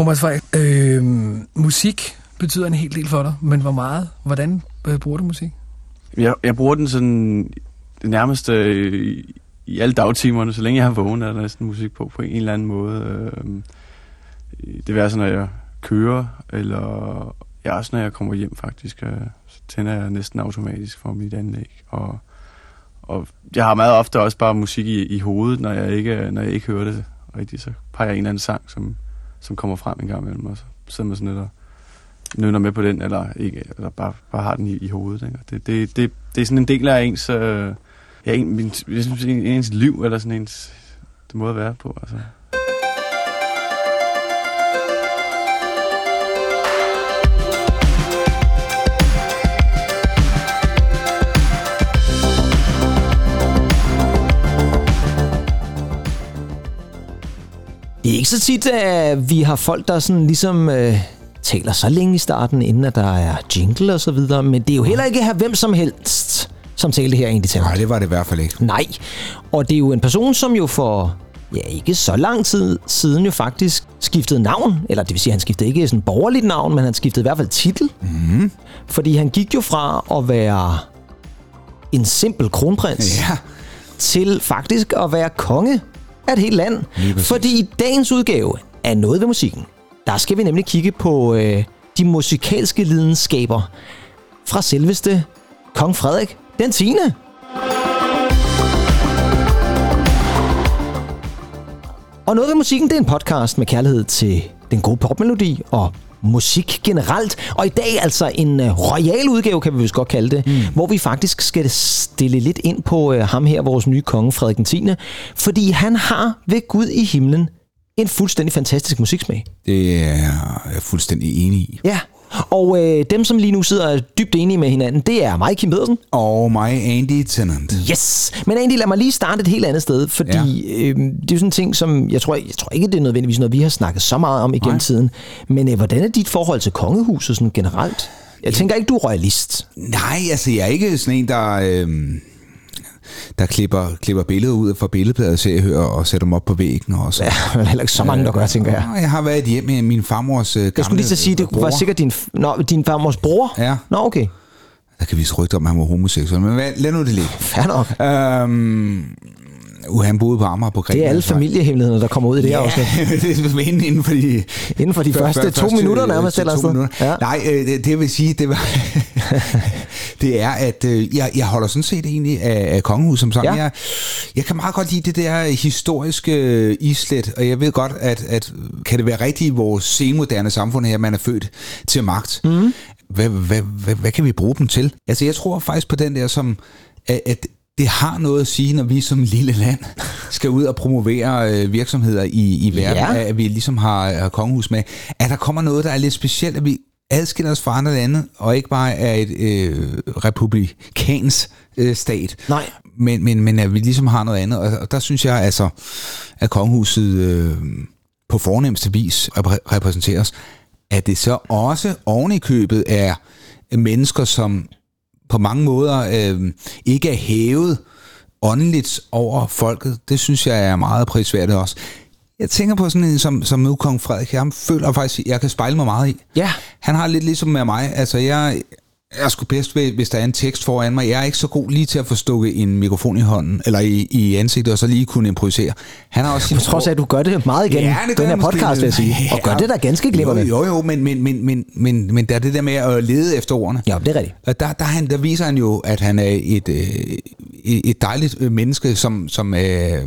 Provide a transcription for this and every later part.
Kronprins Frederik, øh, musik betyder en hel del for dig, men hvor meget? Hvordan øh, bruger du musik? Jeg, jeg bruger den sådan nærmest nærmeste øh, i alle dagtimerne, så længe jeg har vågen, er der næsten musik på, på en eller anden måde. Øh, det vil være sådan, når jeg kører, eller ja, også når jeg kommer hjem faktisk, øh, så tænder jeg næsten automatisk for mit anlæg. Og, og jeg har meget ofte også bare musik i, i hovedet, når jeg ikke, når jeg ikke hører det rigtigt, så peger jeg en eller anden sang, som, som kommer frem en gang imellem, og så sidder man sådan lidt og nynner med på den, eller, ikke, eller bare, bare har den i, i hovedet. Ikke? Det, det, det, det er sådan en del af ens, øh, ja, en, min, jeg synes, ens liv, eller sådan ens det måde at være på. Altså. Det er ikke så tit, at vi har folk, der sådan ligesom øh, taler så længe i starten, inden at der er jingle og så videre. Men det er jo heller ikke her hvem som helst, som talte her egentlig til. Nej, det var det i hvert fald ikke. Nej, og det er jo en person, som jo for ja, ikke så lang tid siden jo faktisk skiftede navn. Eller det vil sige, at han skiftede ikke sådan borgerligt navn, men han skiftede i hvert fald titel. Mm. Fordi han gik jo fra at være en simpel kronprins Ja. til faktisk at være konge af et helt land. Fordi i dagens udgave af Noget ved musikken, der skal vi nemlig kigge på øh, de musikalske lidenskaber fra selveste kong Frederik den 10. Og Noget ved musikken, det er en podcast med kærlighed til den gode popmelodi og musik generelt. Og i dag altså en uh, royal udgave, kan vi vist godt kalde det, mm. hvor vi faktisk skal stille lidt ind på uh, ham her, vores nye konge, Frederik den 10. Fordi han har ved Gud i himlen en fuldstændig fantastisk musiksmag. Det er jeg fuldstændig enig i. Ja, og øh, dem, som lige nu sidder dybt enige med hinanden, det er mig, Kim Pedersen. Og mig, Andy Tennant. Yes! Men egentlig lad mig lige starte et helt andet sted, fordi ja. øh, det er jo sådan en ting, som jeg tror, jeg tror ikke, det er nødvendigvis noget, vi har snakket så meget om igennem Nej. tiden. Men øh, hvordan er dit forhold til kongehuset sådan generelt? Jeg tænker ikke, du er royalist. Nej, altså jeg er ikke sådan en, der, øhm, der klipper, klipper billeder ud fra billedbladet, så jeg hører og sætter dem op på væggen. Og så. Ja, er heller ikke så mange, der gør, tænker jeg. Jeg har været hjemme med min farmors øh, gamle Jeg skulle lige så sige, det bror. var sikkert din, nå, din farmors bror. Ja. Nå, okay. Der kan vi rygte om, at han var homoseksuel, men lad nu det ligge. Fair nok. Øhm, uh, han boede på Amager på Grækenland. Det er alle familiehemmeligheder, der kommer ud i det her Ja, afsnit. det er inden, inden for de, Inden for de første to minutter nærmest, to, eller to minutter. Ja. Nej, øh, det, det vil sige, det, var det er, at øh, jeg, jeg holder sådan set egentlig af, af kongehuset som sådan. Ja. Jeg, jeg kan meget godt lide det der historiske øh, islet, og jeg ved godt, at, at kan det være rigtigt i vores senmoderne samfund her, at man er født til magt. Mm. Hvad, hvad, hvad, hvad kan vi bruge dem til? Altså, jeg tror faktisk på den der, som at, at det har noget at sige, når vi som lille land skal ud og promovere øh, virksomheder i, i verden, Ja. at vi ligesom har, har kongehus med, at der kommer noget, der er lidt specielt, at vi adskiller os fra andre lande, og ikke bare er et øh, republikans øh, stat, Nej. men, men, men at vi ligesom har noget andet, og, og der synes jeg altså, at kongehuset øh, på fornemmeste vis repræ- repræsenteres, at det så også oven i købet er mennesker, som på mange måder øh, ikke er hævet åndeligt over folket. Det synes jeg er meget prisværdigt også. Jeg tænker på sådan en som, som nu kong Frederik. Jeg føler faktisk, jeg kan spejle mig meget i. Ja. Han har lidt ligesom med mig. Altså, jeg, jeg sgu bedst, hvis der er en tekst foran mig. Jeg er ikke så god lige til at få stukket en mikrofon i hånden, eller i, i ansigtet, og så lige kunne improvisere. Han har også sin På trods af, at du gør det meget igen, Ja, det den her podcast, vil jeg sige. Og gør det da ganske glimrende. Jo, jo, jo men, men, men, men, men, men der er det der med at lede efter ordene. Ja, det er rigtigt. Og der, der, han, der viser han jo, at han er et, øh, et dejligt menneske, som, som øh,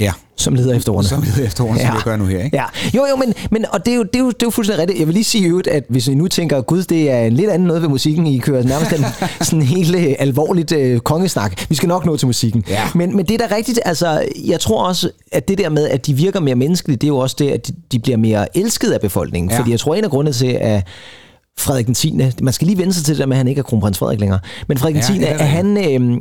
ja, Som leder efter ordene. som leder efter ordene, ja. som jeg gør nu her. Ikke? Ja. Jo, jo, men, men og det er jo, det, er jo, det er jo fuldstændig rigtigt. Jeg vil lige sige øvrigt, at hvis I nu tænker, gud, det er en lidt anden noget ved musikken, I kører nærmest en sådan helt øh, alvorligt øh, kongesnak. Vi skal nok nå til musikken. Ja. Men, men det er da rigtigt, altså, jeg tror også, at det der med, at de virker mere menneskelige, det er jo også det, at de, de bliver mere elsket af befolkningen. Ja. Fordi jeg tror, en af grundene til, at Frederik den 10. Man skal lige vende sig til det der med, at han ikke er kronprins Frederik længere. Men Frederik den 10. Ja, er at han... Øh,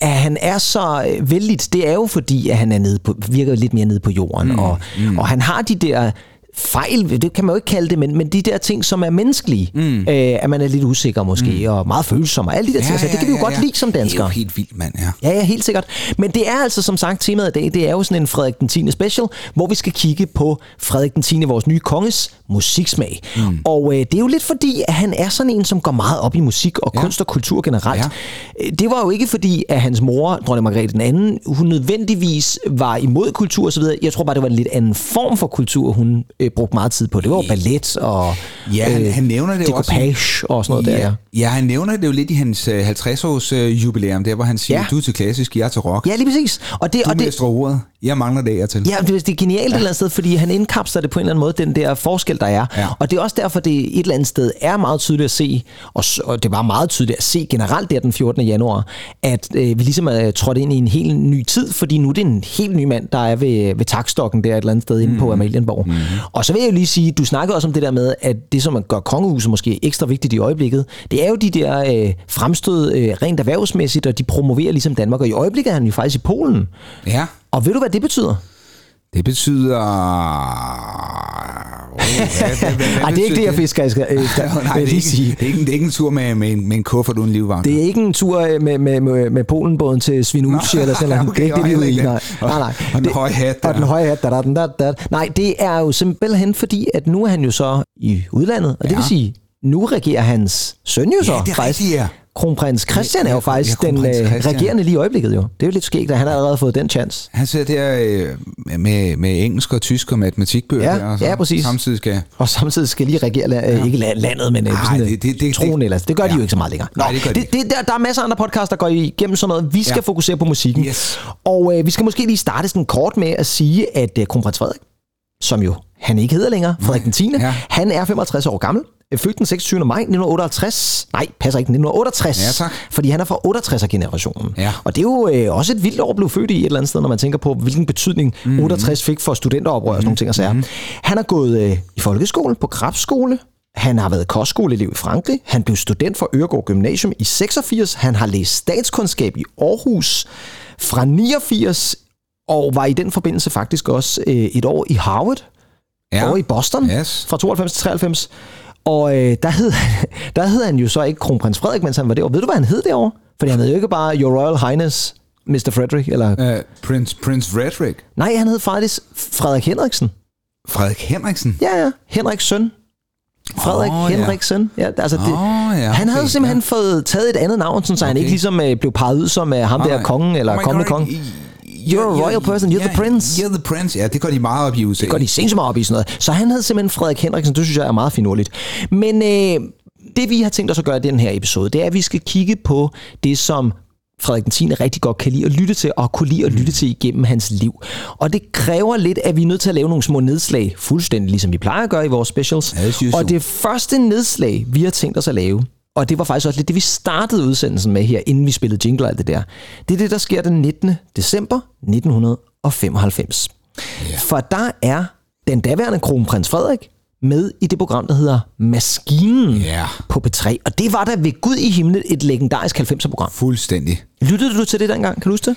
at han er så øh, vældigt, det er jo fordi, at han er nede på, virker lidt mere nede på jorden, mm, og, mm. og han har de der fejl, det kan man jo ikke kalde det, men, men de der ting, som er menneskelige, mm. øh, at man er lidt usikker måske, mm. og meget følsom, og alle de der ting, ja, ja, det kan vi jo ja, godt ja. lide som danskere. Det er jo helt vildt, mand, ja. Ja, ja, helt sikkert. Men det er altså som sagt temaet i dag, det er jo sådan en Frederik den 10. special, hvor vi skal kigge på Frederik den 10. vores nye konges musiksmag. Mm. Og øh, det er jo lidt fordi, at han er sådan en, som går meget op i musik og ja. kunst og kultur generelt. Ja. Øh, det var jo ikke fordi, at hans mor, dronning Margrethe den anden, hun nødvendigvis var imod kultur osv. Jeg tror bare, det var en lidt anden form for kultur, hun øh, brugte meget tid på. Det var ballet og ja, han, øh, han nævner det også. og sådan noget ja, der. Ja, han nævner det jo lidt i hans 50-års øh, jubilæum, der hvor han siger, ja. du er til klassisk, jeg er til rock. Ja, lige præcis. Og det, du og det, ordet. Jeg mangler det af til. Ja, det er genialt ja. et eller andet sted, fordi han indkapsler det på en eller anden måde, den der forskel, der er. Ja. Og det er også derfor, det et eller andet sted er meget tydeligt at se, og, og det var meget tydeligt at se generelt der den 14. januar, at øh, vi ligesom er trådt ind i en helt ny tid, fordi nu er det en helt ny mand, der er ved, ved takstokken der et eller andet sted inde mm. på Amalienborg. Mm. Og så vil jeg jo lige sige, du snakkede også om det der med, at det, som gør kongehuset måske ekstra vigtigt i øjeblikket, det er jo de der øh, fremstød øh, rent erhvervsmæssigt, og de promoverer ligesom Danmark, og i øjeblikket er han jo faktisk i Polen. Ja. Og ved du, hvad det betyder? Det betyder... Oh, hvad, hvad, hvad, Ej, det er ikke det, jeg fisker efter. Nej, det er, ikke. Det, er ikke, det er ikke en tur med, med, en, med en kuffert uden livvagter. Det er ikke en tur øh, med, med, med, med Polenbåden til Svinucci eller sådan noget. Okay, det er ikke det, vi er Nej, nej, nej. Og den høje hat. Der. Og den høje hat. Der, der, der, der. Nej, det er jo simpelthen fordi, at nu er han jo så i udlandet. Og ja. det vil sige, nu regerer hans søn jo så. Ja, det er faktisk. Rigtigt, ja kronprins Christian er jo faktisk ja, den øh, regerende lige i øjeblikket jo. Det er jo lidt skægt, at han har allerede fået den chance. Han sidder der øh, med, med engelsk og tysk og matematikbøger. Ja, og så ja, præcis. Samtidig skal... Og samtidig skal lige regere, øh, ja. ikke landet, men øh, Ej, sådan, det, det, det, troen ellers. Det gør ja. de jo ikke så meget længere. Nå, Nej, det gør de. det, det, der, der er masser af andre podcasts, der går igennem sådan noget. Vi skal ja. fokusere på musikken. Yes. Og øh, vi skal måske lige starte sådan kort med at sige, at øh, kronprins Frederik, som jo han ikke hedder længere, Frederik den 10. Ja. Han er 65 år gammel. Født den 26. maj 1958. Nej, passer ikke, 1968. Ja, tak. Fordi han er fra 68'er-generationen. Ja. Og det er jo øh, også et vildt år at blive født i et eller andet sted, når man tænker på, hvilken betydning mm-hmm. 68 fik for studenteroprør og sådan nogle ting og sager. Mm-hmm. Han har gået øh, i folkeskole, på Krabskole, han har været kostskoleelev i Frankrig. Han blev student for Øregård Gymnasium i 86. Han har læst statskundskab i Aarhus fra 89, og var i den forbindelse faktisk også øh, et år i Harvard, ja. over i Boston, yes. fra 92 til 93. Og øh, der, hed, der hed han jo så ikke kronprins Frederik, mens han var derovre. Ved du, hvad han hed derovre? Fordi han hed jo ikke bare Your Royal Highness Mr. Frederick, eller... Uh, Prince, Prince Frederick? Nej, han hed faktisk Frederik Henriksen. Frederik Henriksen? Ja, ja. Henriks søn. Frederik oh, Henriksen. Ja. Ja, altså det, oh, ja, han havde simpelthen ja. fået taget et andet navn, så okay. han ikke ligesom øh, blev peget ud som øh, ham oh, der kongen, eller oh kommende konge. You're a royal person, you're yeah, the prince. You're the prince, ja, det går de meget op i USA. Det går de sindssygt meget op i sådan noget. Så han havde simpelthen Frederik Henriksen, det synes jeg er meget finurligt. Men øh, det vi har tænkt os at gøre i den her episode, det er, at vi skal kigge på det, som Frederik den 10. rigtig godt kan lide at lytte til, og kunne lide at lytte til igennem hans liv. Og det kræver lidt, at vi er nødt til at lave nogle små nedslag, fuldstændig ligesom vi plejer at gøre i vores specials. Ja, og det første nedslag, vi har tænkt os at lave, og det var faktisk også lidt det, vi startede udsendelsen med her, inden vi spillede jingle og alt det der. Det er det, der sker den 19. december 1995. Yeah. For der er den daværende kronprins Frederik med i det program, der hedder Maskinen yeah. på P3. Og det var der ved Gud i himlen et legendarisk 90'er-program. Fuldstændig. Lyttede du til det dengang? Kan du huske det?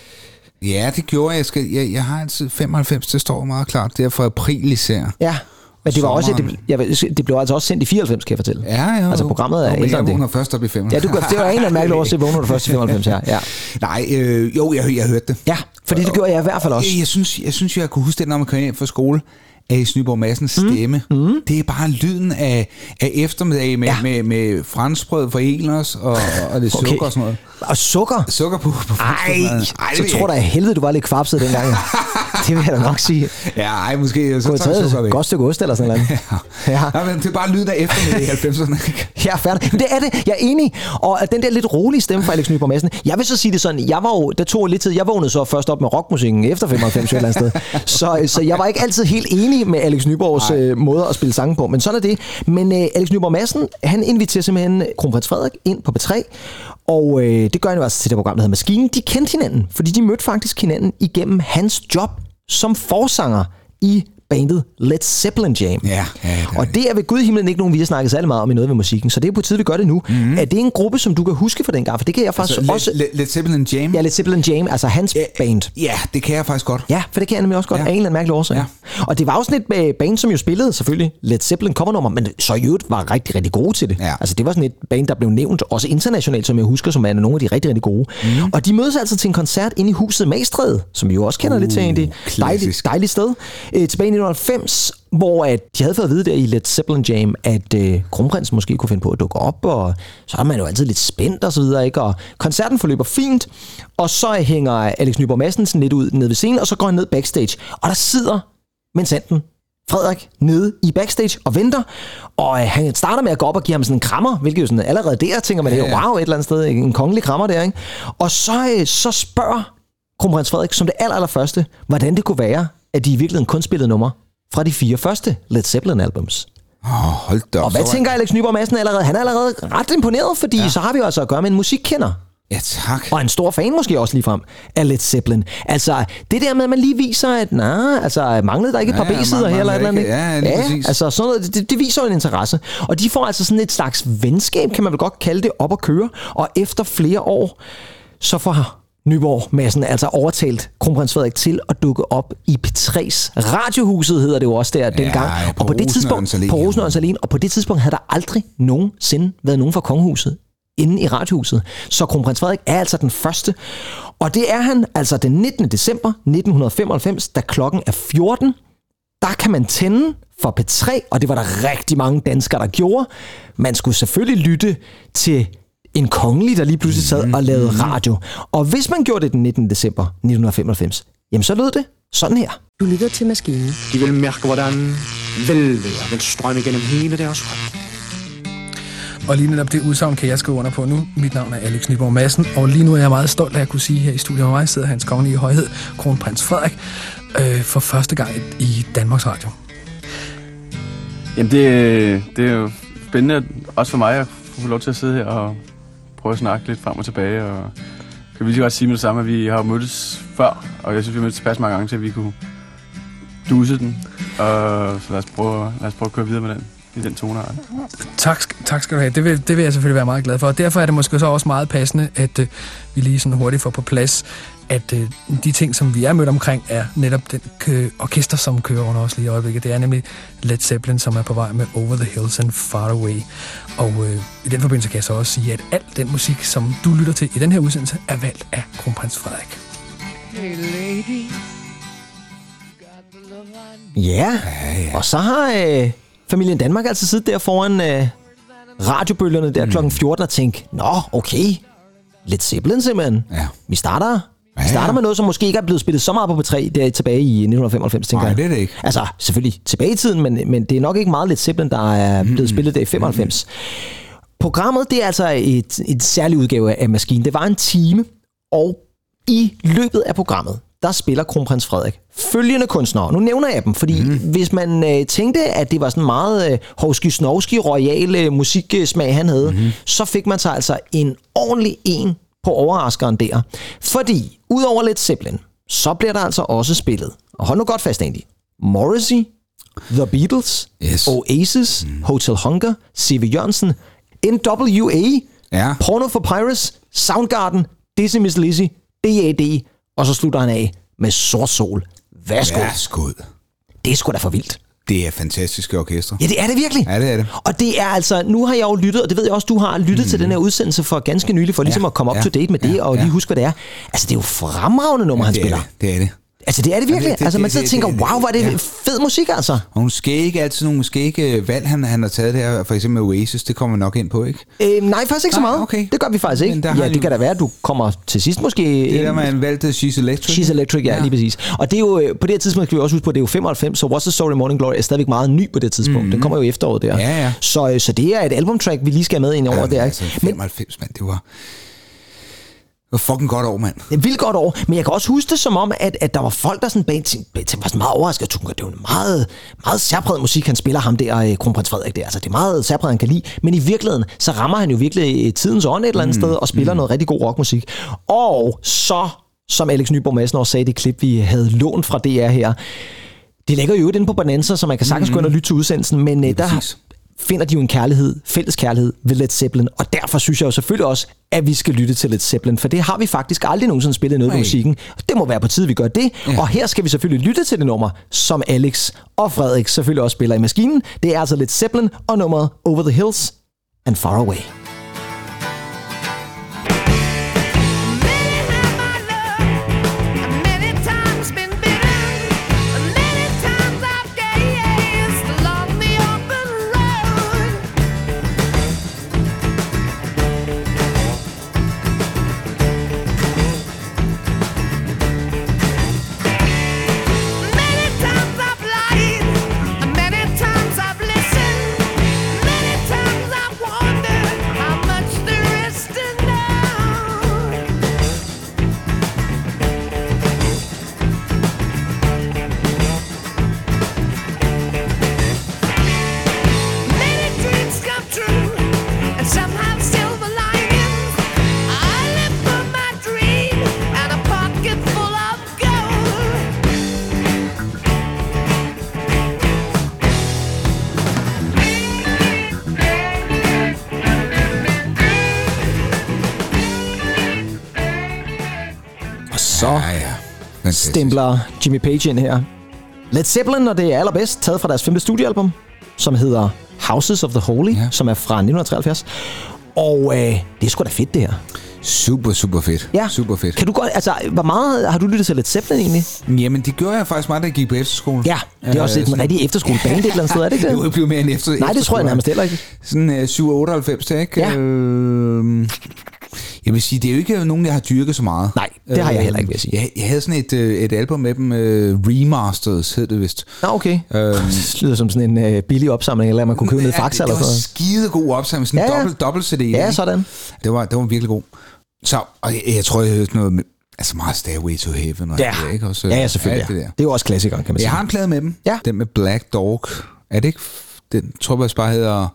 Ja, det gjorde jeg. Jeg, skal, jeg, jeg har altid 95, det står meget klart. Det er fra april især. Ja, men det, var også, det, jeg, det blev altså også sendt i 94, kan jeg fortælle. Ja, ja. Altså programmet er ældre Jeg vågner først op i 95. Ja, du, det var en af mærkelige år, at vågner du først i 95 her. Ja. Nej, øh, jo, jeg, jeg hørte det. Ja, fordi det gjorde jeg i hvert fald også. Jeg, jeg synes, jeg, synes, jeg kunne huske det, når man kom ind fra skole, af Snyborg Madsens stemme. Mm. Mm. Det er bare lyden af, af eftermiddag med, ja. med, med franskbrød for Elers og, og det sukker okay. og sådan noget. Og sukker? Sukker på, på Ej, ej så tror du af helvede, du var lidt kvapset dengang. det vil jeg da nok sige. Ja, ej, måske. Så tager sukker væk. godt stykke ost eller sådan noget. ja. ja. ja. men det er bare lyden af eftermiddag i 90'erne. ja, færdig. Men det er det. Jeg er enig. Og den der lidt rolige stemme fra Alex Nyborg Madsen. Jeg vil så sige det sådan, jeg var jo, der tog lidt tid, jeg vågnede så først op med rockmusikken efter 95 et eller andet sted. Så, så jeg var ikke altid helt enig med Alex Nyborgs øh, måde at spille sange på, men sådan er det. Men øh, Alex Nyborg Madsen, han inviterer simpelthen kronprins Frederik ind på B3, og øh, det gør han jo altså til det program, der hedder Maskinen. De kendte hinanden, fordi de mødte faktisk hinanden igennem hans job som forsanger i bandet Led Zeppelin Jam. Ja, ja, er og det er ved Gud i himlen ikke nogen, vi har snakket særlig meget om i noget ved musikken, så det er på tide, vi gør det nu. Mm-hmm. Er det en gruppe, som du kan huske fra den gang? For det kan jeg faktisk Altså, også... Led, Led, Zeppelin Jam? Ja, Led Zeppelin Jam, altså hans band. ja, det kan jeg faktisk godt. Ja, for det kan jeg nemlig også godt, ja. Ja. af en eller anden mærkelig årsag. Ja. Ja. Og det var jo sådan et øh, band, som jo spillede selvfølgelig Led Zeppelin covernummer, men så i øvrigt var rigtig, rigtig gode til det. Ja. Altså det var sådan et band, der blev nævnt også internationalt, som jeg husker, som er nogle af de rigtig, rigtig gode. Mm. Og de mødes altså til en koncert inde i huset Magstræde, som vi jo også kender uh, lidt til egentlig. Dejligt, dejligt sted. Øh, tilbage i 1990, hvor at de havde fået at vide der i Led Zeppelin Jam, at øh, kronprinsen måske kunne finde på at dukke op, og så er man jo altid lidt spændt og så videre, ikke? Og koncerten forløber fint, og så hænger Alex Nyborg Madsen sådan lidt ud ned ved scenen, og så går han ned backstage, og der sidder Vincenten Frederik nede i backstage og venter, og øh, han starter med at gå op og give ham sådan en krammer, hvilket jo sådan allerede der, tænker man, det er jo, wow, et eller andet sted, en kongelig krammer der, ikke? Og så, øh, så spørger kronprins Frederik som det aller, aller første, hvordan det kunne være, at de i virkeligheden kun spillede numre fra de fire første Led Zeppelin-albums. Åh, oh, hold da op. Og hvad tænker Alex Nyborg Madsen allerede? Han er allerede ret imponeret, fordi ja. så har vi jo altså at gøre med en musikkender. Ja, tak. Og en stor fan måske også ligefrem af Led Zeppelin. Altså, det der med, at man lige viser, at nej, altså, manglede der ikke et Ja, par ja, B-sider her eller et eller andet? ja, lige præcis. altså sådan noget, det, det viser jo en interesse. Og de får altså sådan et slags venskab, kan man vel godt kalde det, op at køre. Og efter flere år, så får Nyborg Madsen altså overtalt kronprins Frederik til at dukke op i P3's radiohuset, hedder det jo også der dengang. ja, på og på det tidspunkt, på Rosenørns Allé, og på det tidspunkt havde der aldrig nogensinde været nogen fra kongehuset inde i radiohuset. Så kronprins Frederik er altså den første. Og det er han altså den 19. december 1995, da klokken er 14. Der kan man tænde for P3, og det var der rigtig mange danskere, der gjorde. Man skulle selvfølgelig lytte til en kongelig, der lige pludselig sad og lavede radio. Og hvis man gjorde det den 19. december 1995, jamen så lød det sådan her. Du lytter til maskinen. De vil mærke, hvordan velvære vil strømme gennem hele deres krop. Og lige netop det udsagn kan jeg skrive under på nu. Mit navn er Alex Nyborg Madsen, og lige nu er jeg meget stolt af at kunne sige her i studiet med mig sidder hans kongelige højhed, kronprins Frederik, øh, for første gang i Danmarks Radio. Jamen, det, det er jo spændende, også for mig, at få lov til at sidde her og prøve at snakke lidt frem og tilbage. Og kan vi lige godt sige med det samme, at vi har mødtes før, og jeg synes, vi har mødtes tilpas mange gange til, at vi kunne duse den. Og så lad os prøve, lad os prøve at køre videre med den i den tone. Tak, tak skal du have. Det vil, det vil jeg selvfølgelig være meget glad for. Og derfor er det måske så også meget passende, at øh, vi lige sådan hurtigt får på plads, at øh, de ting, som vi er mødt omkring, er netop den kø- orkester, som kører under os lige i øjeblikket. Det er nemlig Led Zeppelin, som er på vej med Over the Hills and Far Away. Og øh, i den forbindelse kan jeg så også sige, at al den musik, som du lytter til i den her udsendelse, er valgt af kronprins Frederik. Ja, ja. og så har øh, familien Danmark altså siddet der foran øh, radiobølgerne der mm. klokken 14 og tænkt, nå, okay, lidt Zeppelin simpelthen. Ja. Vi starter, Ja, starter med noget, som måske ikke er blevet spillet så meget på P3 der tilbage i 1995, tænker Nej, jeg. det er det ikke. Altså, selvfølgelig tilbage i tiden, men, men det er nok ikke meget lidt Zeppelin, der er blevet spillet der i 95. Programmet, det er altså et, et særligt udgave af Maskinen. Det var en time, og i løbet af programmet, der spiller kronprins Frederik følgende kunstnere. Nu nævner jeg dem, fordi mm. hvis man øh, tænkte, at det var sådan meget øh, hovski-snovski, royale musiksmag, han havde, mm. så fik man sig altså en ordentlig en på overraskeren der. Fordi, udover lidt Zeppelin, så bliver der altså også spillet, og hold nu godt fast egentlig, Morrissey, The Beatles, Yes. Oasis, mm. Hotel Hunger, C.V. Jørgensen, NWA, Ja. Porno for Pirates, Soundgarden, Dizzy Miss Lizzy, D.A.D. Og så slutter han af med Sort Sol. Værsgo. Det er sgu da for vildt. Det er fantastiske orkestre. Ja, det er det virkelig. Ja, det er det. Og det er altså, nu har jeg jo lyttet, og det ved jeg også, du har lyttet mm. til den her udsendelse for ganske nylig, for ligesom Ja, at komme up ja, to date med det, ja, og ja. lige huske, hvad det er. Altså, det er jo fremragende nummer, han det spiller. Er det. det er det. Altså, det er det virkelig. det- det- altså, man det- sidder og det- tænker, det- wow, hvor er det ja. fed musik, altså. Og hun skal ikke altid nogle skægge valg, han, han har taget der, for eksempel med Oasis, det kommer vi nok ind på, ikke? Øh, nej, faktisk ikke så Nej, meget. okay. Det gør vi faktisk ikke. Men der Ja, de- det kan da være, at du kommer til sidst måske. Det der, man valgte She's Electric. She's Electric, ja, ja, lige præcis. Og det er jo, øh, på det her tidspunkt skal vi også huske på, at det er jo 95, så What's the Story Morning Glory er stadigvæk meget ny på det tidspunkt. Mm-hmm. Den kommer jo i efteråret der. Ja, ja. Så, øh, så det er et albumtrack, vi lige skal have med ind over Ja, der. men ikke? altså, Men 95, mand, det var... Det var fucking godt år, mand. det er vildt godt år, men jeg kan også huske det som om, at, at der var folk, der sådan bag var sådan meget overrasket. Jeg Det er jo en meget, meget særpræget musik, han spiller ham der, øh, kronprins Frederik der. Altså, det er meget særpræget, han kan lide. Men i virkeligheden, så rammer han jo virkelig øh, tidens ånd et eller andet mm, sted, og spiller mm. noget rigtig god rockmusik. Og så, som Alex Nyborg Madsen også sagde i det klip, vi havde lånt fra DR her, Det ligger jo inde på Bonanza, så man kan sagtens mm. gå ind og lytte til udsendelsen, men øh, der præcis. Finder de jo en kærlighed, fælles kærlighed ved Led Zeppelin, og derfor synes jeg jo selvfølgelig også, at vi skal lytte til Led Zeppelin, for det har vi faktisk aldrig nogensinde spillet noget Nej. musikken. Det må være på tide, vi gør det, ja. og her skal vi selvfølgelig lytte til det nummer, som Alex og Frederik selvfølgelig også spiller i maskinen. Det er altså Led Zeppelin og nummeret Over the Hills and Far Away. Stempler Jimmy Page ind her. Led Zeppelin, og det er allerbedst, taget fra deres femte studiealbum, som hedder Houses of the Holy, ja. Som er fra 1973. Og øh, det er sgu da fedt, det her. Super, super fedt. Ja. Super fedt. Kan du godt, altså, hvor meget har du lyttet til Led Zeppelin egentlig? Jamen, det gjorde jeg faktisk meget, da jeg gik på efterskole. Ja, det er også Øh, et en rigtig efterskoleband et eller andet sted, er det ikke Det det? blevet mere end efter Nej, det tror jeg nærmest heller ikke. Sådan uh, 798, det, ikke? Ja. Øh, jeg vil sige, det er jo ikke nogen, jeg har dyrket så meget. Nej, det har jeg heller ikke, vil jeg sige. Jeg, jeg havde sådan et, øh, et album med dem, uh, Remasters hed det vist. Nå, okay. Øhm, Det lyder som sådan en øh, billig opsamling, eller man kunne købe ned i Faxa det, eller det var sådan skide god opsamling, sådan en Ja, ja. dobbelt, dobbelt CD. noget. Ja, sådan. Det var, det var virkelig god. Så, og jeg, jeg tror, jeg hørte noget med, altså meget Stairway to Heaven og Ja, det, ikke? Også, ja, ja selvfølgelig. Ja. Det Det, der. er jo også klassikeren, kan man sige. Jeg har en plade med dem. Ja. Den med Black Dog. Er det ikke? Den tror jeg bare hedder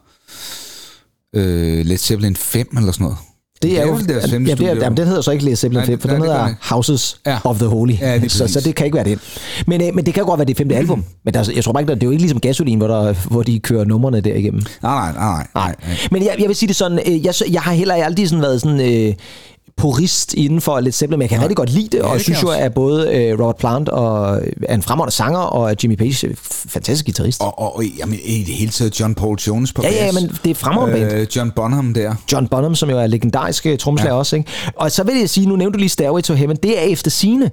øh, Led Zeppelin 5 eller sådan noget. Det er jo, deres ja, femte det er, studie. jamen, den hedder så ikke Led Zeppelin Nej, 5, for nej, den det hedder. Houses Ja. of the Holy. Ja, lige så, så det kan ikke være det. Men, øh, men det kan godt være det femte album. Men der, jeg tror bare ikke, der, det er jo ikke ligesom gasolin, hvor, der, hvor de kører numrene derigennem. Nej, nej, nej. Nej. Men jeg, jeg vil sige det sådan, øh, jeg, jeg har heller aldrig sådan været sådan... Øh, purist inden for Led Zeppelin, men jeg kan rigtig godt lide det, og det jeg synes jo, at både øh, Robert Plant og, er en fremragende sanger, og Jimmy Page er fantastisk guitarist. Og, og, og jamen, i det hele taget John Paul Jones på Ja, ja, men det er fremragende band. Øh, John Bonham der. John Bonham, som jo er legendarisk øh, trommeslager ja. også. Ikke? Og så vil jeg sige, nu nævnte du lige Stairway to Heaven, det er efter sine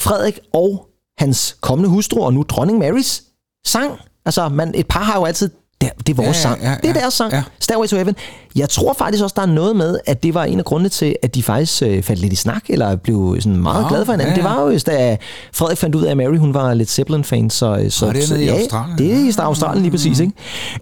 Frederik og hans kommende hustru, og nu dronning Marys sang. Altså, man, et par har jo altid, det, det er vores Ja, ja, sang. ja, det er ja, deres sang. ja. Stairway to Heaven. Jeg tror faktisk også, der er noget med, at det var en af grundene til, at de faktisk øh, faldt lidt i snak, eller blev sådan meget Nå, glade for hinanden. ja, ja. Det var jo, da Frederik fandt ud af, at Mary hun var lidt Zeppelin-fan. Så, øh, så, Nå, det er så, nede i ja, Australien. Det er i Australien lige præcis. Ikke?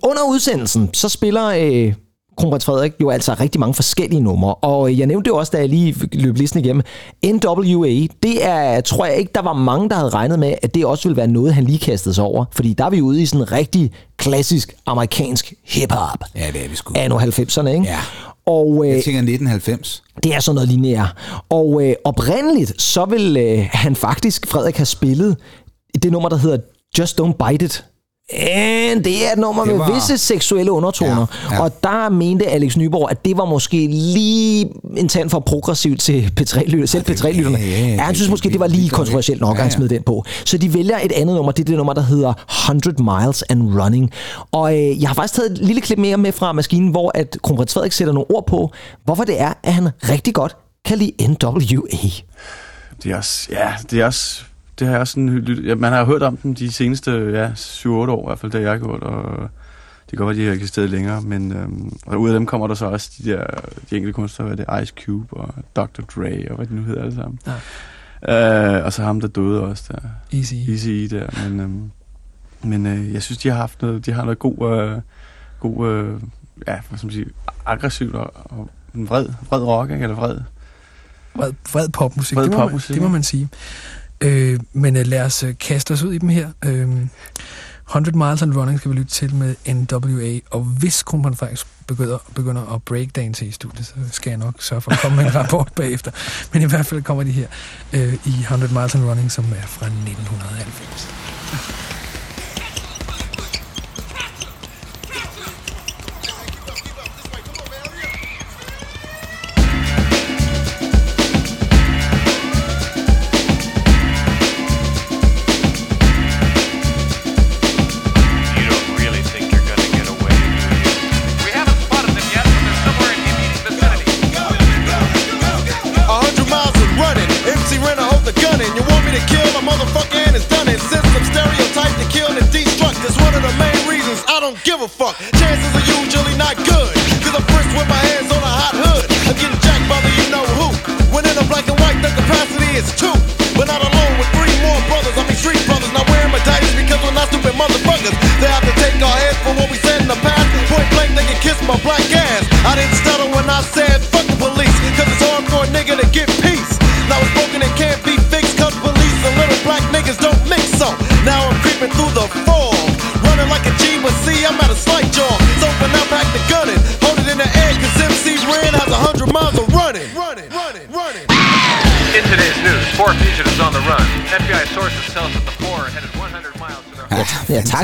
Under udsendelsen, så spiller... Øh, kronprins Frederik jo altså rigtig mange forskellige numre. Og jeg nævnte det også, da jeg lige løb listen igennem. NWA, det er, tror jeg ikke, der var mange, der havde regnet med, at det også ville være noget, han lige kastede sig over. Fordi der er vi ude i sådan en rigtig klassisk amerikansk hip-hop. Ja, det er vi sgu. Anno 90'erne, ikke? Ja. Og øh, Jeg tænker 1990. det er sådan noget lineær. Og øh, oprindeligt, så vil øh, han faktisk, Frederik, have spillet det nummer, der hedder Just Don't Bite It. And det er et nummer Det med var- visse seksuelle undertoner. Ja, ja. Og der mente Alex Nyborg, at det var måske lige en tand for progressivt til P3-lytterne. Selv P3-lytterne. ja, ja, ja, Ja, han synes måske, det var lige kontroversielt nok, at Ja, han ja. smed den på. Så de vælger et andet nummer. Det er det nummer, der hedder 100 Miles and Running. Og øh, jeg har faktisk taget et lille klip mere med fra maskinen, hvor at kronprins Frederik sætter nogle ord på, hvorfor det er, at han rigtig godt kan lide NWA. Det er også, ja, det er også, det har jeg også sådan lyttet, ja, man har hørt om dem de seneste, ja, 7-8 år i hvert fald, det har jeg gjort, og det kan godt være, de har eksisteret længere, men øhm, og ud af dem kommer der så også de der, de enkelte kunstnere, hvad det er, Ice Cube og Dr. Dre, og hvad de nu hedder alle sammen. Ja. Øh, og så ham, der døde også der, Easy. Easy E der, men, øhm, men øh, jeg synes, de har haft noget, de har noget god, øh, god øh, ja, hvad skal man sige, aggressivt og, og en vred, vred rock, ikke? eller vred, Vred, vred popmusik, Vred det, må popmusik, man, det må man sige. Øh, men øh, lad os øh, kaste os ud i dem her. Øh, 100 Miles and Running skal vi lytte til med NWA, og hvis Kronprins Frederik begynder, begynder at breakdance i studiet, så skal jeg nok sørge for at komme med en rapport bagefter. Men i hvert fald kommer de her øh, i 100 Miles and Running, som er fra 1990.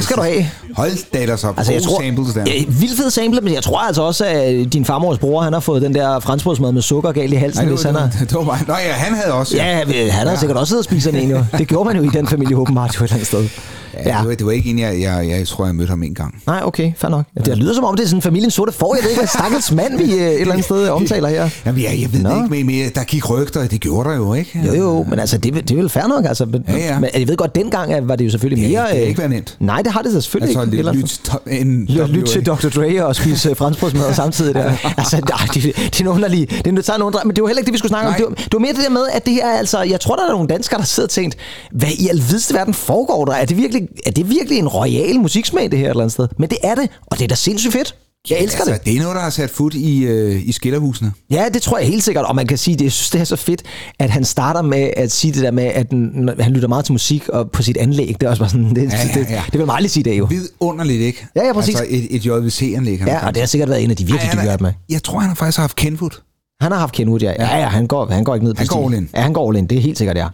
skal du have. Hold da ellers op. Altså, jeg tror, samples der. Ja, vildt fed sample, men jeg tror altså også, at din farmors bror, han har fået den der franskbrødsmad med sukker galt i halsen, Nej, hvis han har... det, var mig. Nå ja, han havde også. Ja, han har sikkert også siddet og spist sådan en jo. Det gjorde man jo i den familie åbenbart et eller andet sted. Ja, det, var, det var ikke en, jeg, jeg, jeg tror, jeg mødte ham en gang. Nej, okay, fair nok. Det lyder som om, det er sådan familien sorte får. Jeg ved ikke, hvad stakkels mand vi øh, et eller andet sted omtaler her. Jamen, jeg, jeg ved Nå. ikke, men, der gik rygter, det gjorde der jo, ikke? Jo, jo, men altså, det, det er vel fair nok, altså. Men, Ja, ja. men jeg ved godt, dengang øh, var det jo selvfølgelig mere... ikke- det har øh, ikke været nemt. Nej, det har det selvfølgelig Altså, ikke. eller lyt, en Lyt, til Dr. Dre og spise franskbrødsmad samtidig der. Altså, nej, det, det er en underlig... Det er en, undre, men det var heller ikke det, vi skulle snakke om. Nej. Det var, det var mere det der med, at det her er altså... Jeg tror, der er nogle danskere, der sidder og tænkt, hvad i alvideste verden foregår der? Er det virkelig, er det virkelig en royal musiksmag, det her et eller andet sted? Men det er det, og det er da sindssygt fedt. Jeg elsker altså, det. det er noget, der har sat fod i, øh, i skillerhusene. Ja, det tror jeg helt sikkert, og man kan sige, det, jeg synes, det er så fedt, at han starter med at sige det der med, at den, han lytter meget til musik og på sit anlæg. Det er også bare sådan, det, Ja, ja, det, ja. det vil man aldrig sige det jo. Vidunderligt, ikke? Ja, ja, præcis. Altså et, et JVC-anlæg. Ja, og det har sikkert været en af de virkelig Ej, han med. Jeg tror, han har faktisk haft Kenwood. Han har haft Kenwood, ja. Ja, ja, han går, han går ikke ned på Han går all in. Ja, han går all in, det er helt sikkert, ja.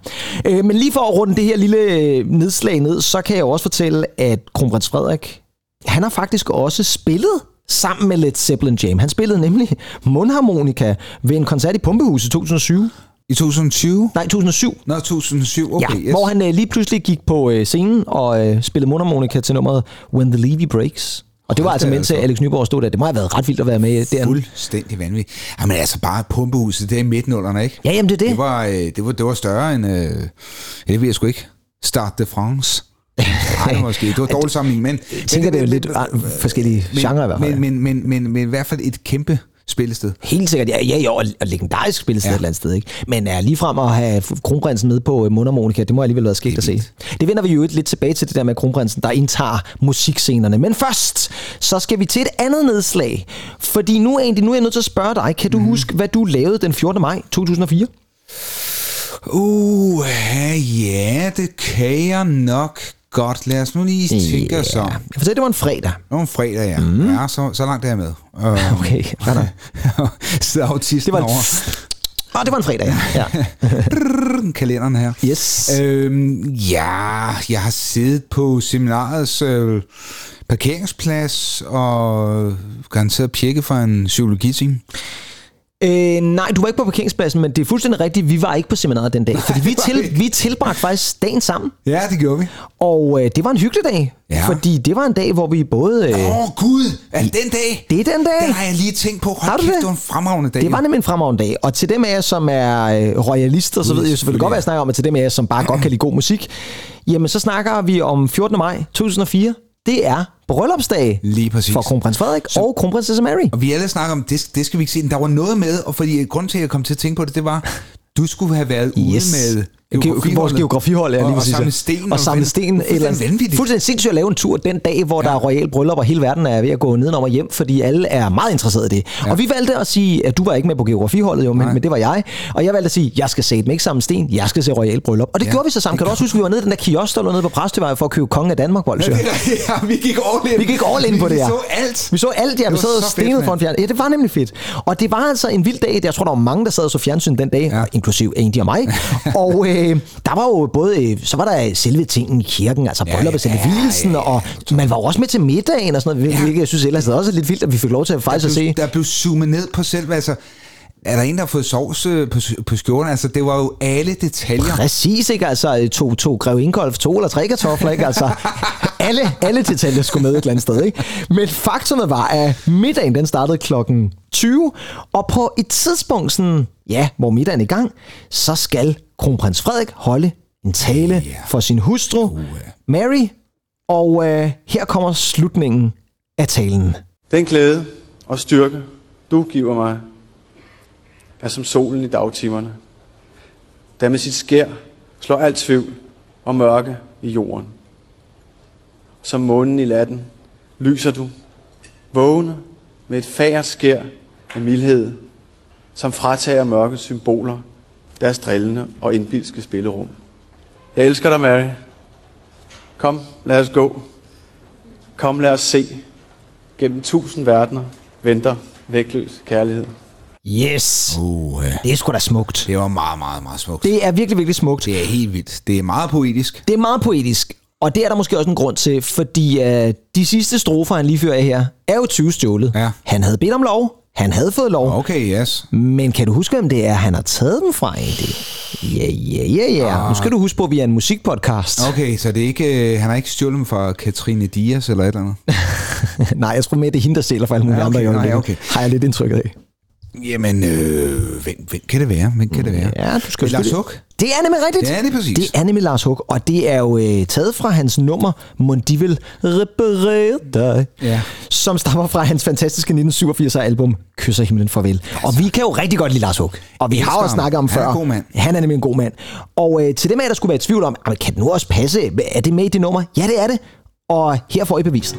Øh, men lige for at runde det her lille øh, nedslag ned, så kan jeg jo også fortælle, at kronprins Frederik, han har faktisk også spillet sammen med Led Zeppelin Jam. Han spillede nemlig mundharmonika ved en koncert i Pumpehuset 2007. I 2020? Nej, 2007. Nå, 2007, okay. ja, yes. hvor han øh, lige pludselig gik på øh, scenen og øh, spillede mundharmonika til nummeret When the Levy Breaks. Og det var altså mens altså. Alex Nyborg stod der. Det må have været ret vildt at være med der. Fuldstændig vanvittigt. Jamen altså bare pumpehuset, det er i midtnullerne, ikke? Ja, jamen det er det. Det var, øh, det var, det var større end, øh, det ved jeg sgu ikke, Start de France. Nej, måske. Det var dårligt sammenligning, men... Jeg tænker, det er jo lidt ah, forskellige genrer i hvert fald. Men, men, men, men, men i hvert fald et kæmpe spillested. Helt sikkert, ja, ja, ja og, legendarisk spillested ja. Et eller andet sted, ikke? Men er lige frem at have kronprinsen med på øh, mundharmonika, det må alligevel være sket at se. Det vender vi jo lidt tilbage til det der med kronprinsen, der indtager musikscenerne. Men først, så skal vi til et andet nedslag. Fordi nu, Andy, nu er jeg nødt til at spørge dig, kan du mm. huske, hvad du lavede den 14. maj 2004? Uh, ja, det kan jeg nok godt. Lad os nu lige tænke os om. Jeg fortæller, det var en fredag. Det var en fredag, ja. Mm. Ja, så, så langt er jeg med. Uh, Okay, så autisten Det var en- over Åh, det var en fredag, ja. ja. kalenderen her. Yes. Øhm, ja, jeg har siddet på seminarets øh, parkeringsplads og garanteret pjekket for en psykologitime. Øh, nej, du var ikke på parkeringspladsen, men det er fuldstændig rigtigt. Vi var ikke på seminaret den dag, fordi vi, det til, vi tilbragte faktisk dagen sammen. Ja, det gjorde vi. Og øh, det var en hyggelig dag, Ja. fordi det var en dag, hvor vi både... Øh, Åh, oh, Gud! Er det den dag? det er den dag. Den har jeg lige tænkt på. Hold Har du kæft, det? det var en fremragende dag. Det var nemlig en fremragende dag. Og til dem af jer, som er øh, royalister, så ved jeg selvfølgelig godt, hvad jeg snakker om, og til dem af jer, som bare godt kan lide god musik, jamen så snakker vi om 14. maj 2004. Det er bryllupsdag Lige præcis. for kronprins Frederik så, og kronprinsesse Mary. Og vi alle snakker om, det, det skal vi ikke se. Der var noget med, og fordi grund til, at jeg kom til at tænke på det, det var, du skulle have været ude Yes. med Geografiholdet. Vores geografihold, ja, Og- lige og præcis. samle sten Og og samle sten. fuldstændig Eller, vanvittigt. fuldstændig sindssygt at lave en tur den dag, hvor ja. der er royal bryllup, og hele verden er ved at gå nedenom og hjem, fordi alle er meget interesserede i det. Ja. Og vi valgte at sige, at du var ikke med på geografiholdet, jo, men, men det var jeg. Og jeg valgte at sige, jeg skal se ikke samle sten, jeg skal se royal bryllup. Og det ja. Ja. gjorde vi så sammen. Kan du også huske, vi var nede i den der kiosk, der lå nede på Præstøvej for at købe kongen af Danmark, Bolsjø? Ja, ja, vi gik all in. Vi gik all in på det Vi her. så alt. Vi så alt, ja. Vi sad og mand. foran fjern. Ja, det var nemlig fedt. Og det var altså en vild dag. Jeg tror, der var mange, der sad og så fjernsyn den dag, ja. Ja. inklusiv Andy og mig. og øh, der var jo både, øh, så var der selve tingen i kirken, altså Ja, brylluppet, selve ja, vielsen, ja, ja. og man var jo også med til middagen og sådan noget, hvilket jeg synes ellers er også lidt vildt, at vi fik lov til at faktisk at se. Der blev zoomet ned på selv, altså... Er der en, der har fået sovs øh, på, på skjorten? Altså, det var jo alle detaljer. Præcis, ikke? Altså to, to Grev Ingolf, to eller tre kartofler, ikke? Altså, alle, alle detaljer skulle med et eller andet sted, ikke? Men faktumet var, at middagen den startede klokken 20, og på et tidspunkt, sådan, ja, hvor middagen er i gang, så skal kronprins Frederik holde en tale Ja. for sin hustru, Mary, og øh, her kommer slutningen af talen. Den glæde og styrke, du giver mig, er som solen i dagtimerne, der med sit skær slår alt tvivl og mørke i jorden. Som månen i latten lyser du, vågne med et fagert skær af mildhed, som fratager mørkets symboler deres drillende og indbilske spillerum. Jeg elsker dig, Mary. Kom, lad os gå. Kom, lad os se. Gennem tusind verdener venter vægtløs kærlighed. Yes! Uh, Det er sgu da smukt. det var meget, meget, meget smukt. Det er virkelig, virkelig smukt. Det er helt vildt. Det er meget poetisk. Det er meget poetisk, og det er der måske også en grund til, fordi uh, de sidste strofer, han lige fører her, er jo 20 stjålet. Ja. Han havde bedt om lov, han havde fået lov, Okay, yes. men kan du huske, hvem det er, han har taget dem fra egentlig? Ja, ja, ja, ja. Nu skal du huske på, at vi er en musikpodcast. Okay, så det er ikke, øh, han har ikke stjålet dem fra Katrine Dias eller et eller andet? nej, jeg tror mere, det er hende, der stjæler for alle mulige Ja, andre. okay, i øjeblikket. nej, okay. Har jeg lidt indtrykket af. Jamen, øh, hvem, hvem kan det være? Hvem kan det være? Ja, du skal Det er Lars Hug. Det er nemlig rigtigt. Det er det præcis. Det er nemlig Lars Hug, og det er jo øh, taget fra hans nummer Mondi vil reparere dig, Ja. som stammer fra hans fantastiske 1987 album Kysser himlen farvel. Og vi kan jo rigtig godt lide Lars Hug, og vi har også snakket om Han er før. en god mand. Han er nemlig en god mand. Og øh, til dem af, der skulle være i tvivl om, "Jamen, kan det nu også passe? Er det med i det nummer? Ja, det er det. Og her får I beviset.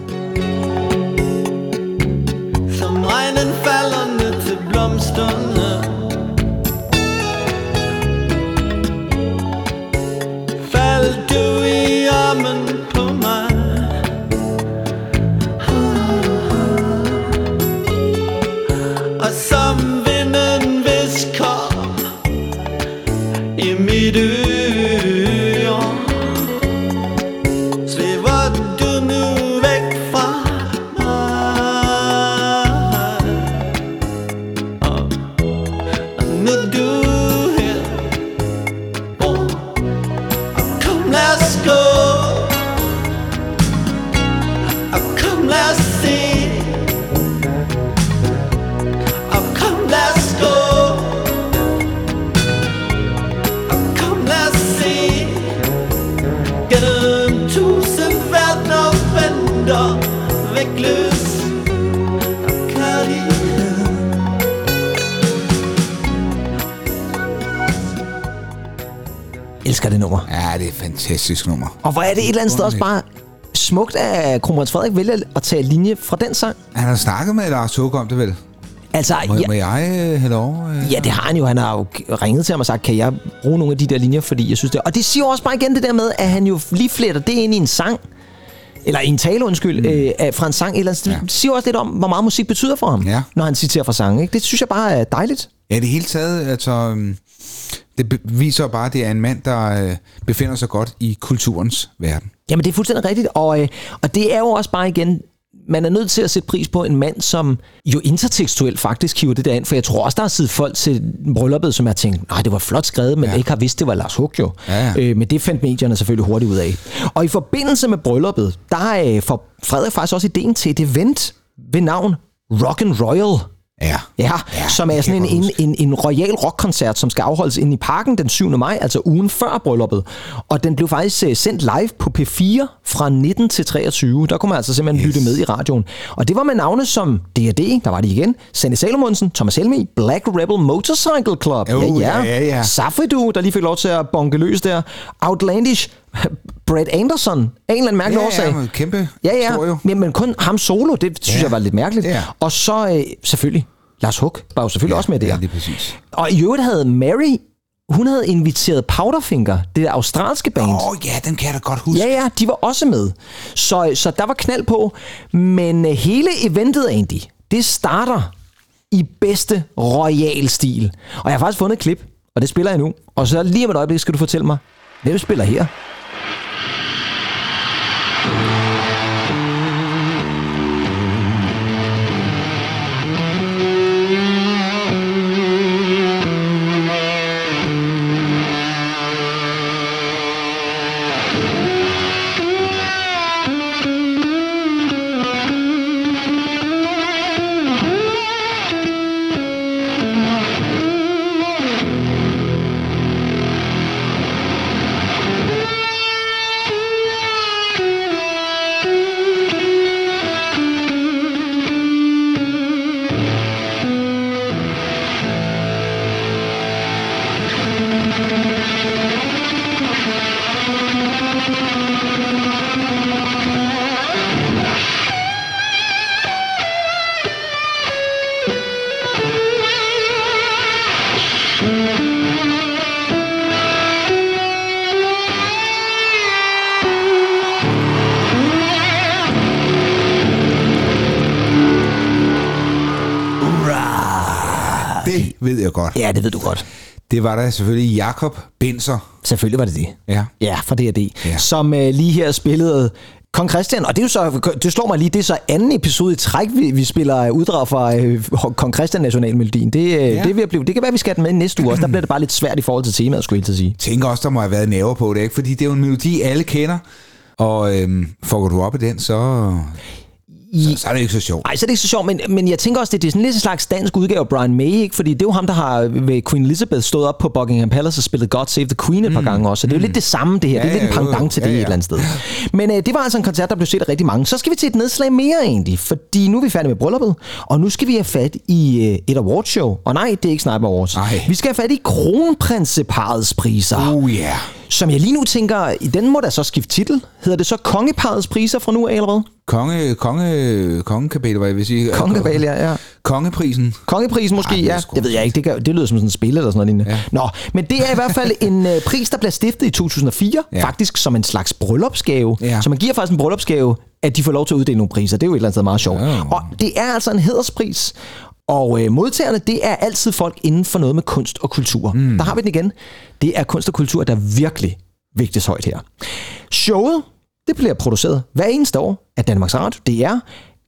Elsker det nummer. Ja, det er et fantastisk nummer. Og hvor er det et eller andet sted også bare smukt, at kronprins Frederik vælger at tage linje fra den sang. Han har snakket med Lars Hug om det vel? Altså, Må, ja, må jeg øh, have lov? Øh? Ja, det har han jo. Han har jo ringet til ham og sagt, kan jeg bruge nogle af de der linjer, fordi jeg synes det. Og det siger også bare igen det der med, at han jo lige fletter det ind i en sang, eller i en tale, undskyld, mm. øh, af- fra en sang. Eller, det Ja. siger også lidt om, hvor meget musik betyder for ham, Ja. når han citerer fra sangen. Ikke? Det synes jeg bare er dejligt. Ja, det hele taget, altså... Det viser bare, at det er en mand, der øh, befinder sig godt i kulturens verden. Jamen, det er fuldstændig rigtigt. Og, øh, og det er jo også bare igen, man er nødt til at sætte pris på en mand, som jo intertekstuelt faktisk hiver det der ind. For jeg tror også, der har siddet folk til brylluppet, som har tænkt, nej, det var flot skrevet, men ja. Ikke har vidst, det var Lars Hug jo. Ja. Øh, men det fandt medierne selvfølgelig hurtigt ud af. Og i forbindelse med brylluppet, der øh, får Frederik faktisk også ideen til et event ved navn Rock and Royal. Ja. Ja, Ja, som er sådan en, en, en, en royal rockkoncert, som skal afholdes inde i parken den 7. maj, altså ugen før brylluppet. Og den blev faktisk uh, sendt live på P4 fra 19 til 23. Der kunne man altså simpelthen yes. lytte med i radioen. Og det var med navne som D&D, der var de igen, Sandy Salomonsen, Thomas Helmi, Black Rebel Motorcycle Club, Jo, ja, ja, ja. Safridu, der lige fik lov til at bonke løs der, Outlandish, Brad Anderson, af en eller anden mærkelig Ja, årsag. ja, kæmpe Ja, ja, stor jo. men, men kun ham solo, det synes Ja. jeg var lidt mærkeligt. Ja. Og så øh, selvfølgelig, Lars Huck var jo selvfølgelig ja, også med der. Ja, lige præcis. Og i øvrigt havde Mary, hun havde inviteret Powderfinger, det der australske band. Åh oh, ja, den kan jeg da godt huske. Ja, ja, de var også med. Så, så der var knald på. Men øh, hele eventet, Andy, det starter i bedste royal stil. Og jeg har faktisk fundet et klip, og det spiller jeg nu. Og så lige om et øjeblik skal du fortælle mig, hvem spiller her. Ved jeg godt. Ja, det ved du godt. Det var der selvfølgelig Jakob Benser. Selvfølgelig var det det. Ja. Ja, fra D&D. Ja. Som øh, lige her spillede Kong Christian, og det er jo så, det slår mig lige, det er så anden episode i træk, vi, vi spiller øh, uddrag fra øh, Kong Christian Nationalmelodien. Det, øh, Ja. det, at blive, det kan være, vi skal have den med næste uge også. Der bliver det bare lidt svært i forhold til temaet, skulle jeg helt sige. tænker også, der må have været nerver på det, ikke? Fordi det er jo en melodi, alle kender. Og øhm, får du op i den, så, så, så er det ikke så sjovt. Ej, så er det ikke så sjovt, men, men jeg tænker også, det, det er sådan lidt en slags dansk udgave af Brian May, ikke? fordi det er jo ham, der har ved Queen Elizabeth stået op på Buckingham Palace og spillet God Save the Queen et par gange også. Så det er jo lidt det samme, det her. Mm. Ja, det er lidt en ja, jo, pendant til det Ja, et eller andet sted. Men øh, det var altså en koncert, der blev set af rigtig mange. Så skal vi til et nedslag mere egentlig, fordi nu er vi færdige med brylluppet, og nu skal vi have fat i øh, et awardshow. Og nej, det er ikke Sniper Awards. Nej. Vi skal have fat i kronprinseparets priser. Oh ja. Yeah. Som jeg lige nu tænker, i den må der så skifte titel. Hedder det så kongeparets priser fra nu af, eller hvad? Konge, konge, kongekabel, hvad jeg vil sige. Kongekabel, ja, ja. Kongeprisen. Kongeprisen måske, Ej, ja. Det ved jeg ikke. Det, kan, det lyder som sådan et spil eller sådan noget. Ja. Nå, men det er i hvert fald en øh, pris, der bliver stiftet i 2004. Ja. Faktisk som en slags bryllupsgave. Ja. Så man giver faktisk en bryllupsgave, at de får lov til at uddele nogle priser. Det er jo et eller andet sted meget sjovt. Ja. Og det er altså en hederspris. Og øh, modtagerne, det er altid folk inden for noget med kunst og kultur. Mm. Der har vi den igen. Det er kunst og kultur, der virkelig vægtes højt her. Showet, det bliver produceret hver eneste år af Danmarks Radio, DR,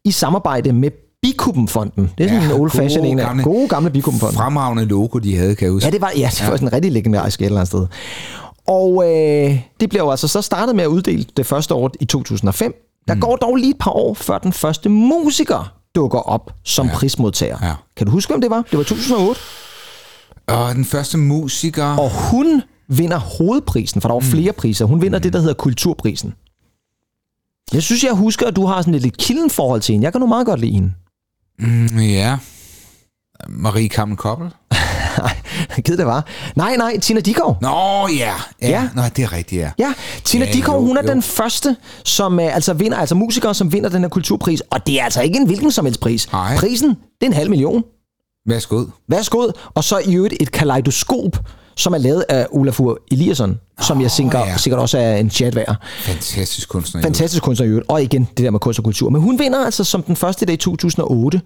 i samarbejde med Bikubenfonden. Det er sådan ja, en old fashion en af gode gamle Bikubenfonden. Fremragende logo, de havde, kan jeg huske. Ja, det var, ja, det var sådan en rigtig legendarisk et eller andet sted. Og øh, det blev altså så startet med at uddele det første år i 2005. Der mm. går dog lige et par år, før den første musiker dukker op som ja. prismodtager. Ja. Kan du huske, hvem det var? Det var 2008. Og den første musiker... Og hun vinder hovedprisen, for der var flere priser. Hun vinder mm. det, der hedder Kulturprisen. Jeg synes, jeg husker, at du har sådan et lidt kilden forhold til hende. Jeg kan nu meget godt lide hende. Mm, ja. Marie Kammel Koppel. Gid det var. Nej, nej, Tina Dikov. Nå, ja. Ja, Ja. Nå, det er rigtigt, ja. Ja, Tina Ja, Dikov, hun er jo. den første, som øh, altså vinder, altså musikere, som vinder den her kulturpris. Og det er altså ikke en hvilken som helst pris. Nej. Prisen, det er en halv million. Værsgo. Værsgo. Og så i øvrigt et kaleidoskop, som er lavet af Olafur Eliasson, som jeg tænker, ja. sikkert også er en chat værd. Fantastisk kunstner. Fantastisk kunstner i øvrigt. Og igen, det der med kunst og kultur. Men hun vinder altså som den første dag i 2008.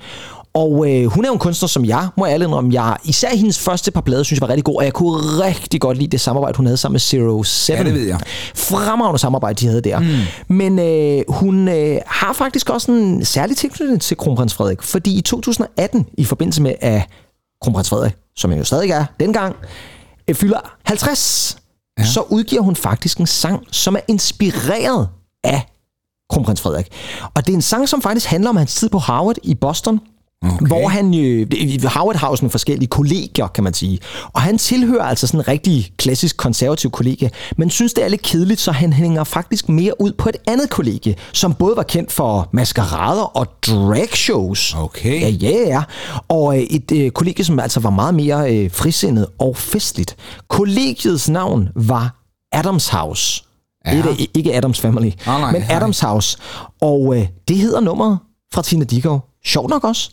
Og øh, hun er jo en kunstner, som jeg må ærlig indrømme, jeg, især hendes første par plader, synes jeg var rigtig god, og jeg kunne rigtig godt lide det samarbejde, hun havde sammen med Zero Seven. Ja, det ved jeg. Fremragende samarbejde, de havde der. Mm. Men øh, hun øh, har faktisk også en særlig tilknytning til kronprins Frederik, fordi i 2018, i forbindelse med, at kronprins Frederik, som jeg jo stadig er dengang, øh, fylder 50, ja. så udgiver hun faktisk en sang, som er inspireret af kronprins Frederik. Og det er en sang, som faktisk handler om hans tid på Harvard i Boston, Okay. Hvor han øh, i Howard har jo sådan forskellige kollegier, kan man sige. Og han tilhører altså sådan en rigtig klassisk konservativ kollegie, men synes, det er lidt kedeligt, så han hænger faktisk mere ud på et andet kollegie, som både var kendt for maskerader og dragshows. Okay. Ja, ja, ja. Og øh, et øh, kollegie, som altså var meget mere øh, frisindet og festligt. Kollegiets navn var Adams House. Ja. Ikke, ikke Adams Family, Nej, nej, men nej. Adams House. Og øh, det hedder nummeret fra Tina Dickow. Sjovt nok også.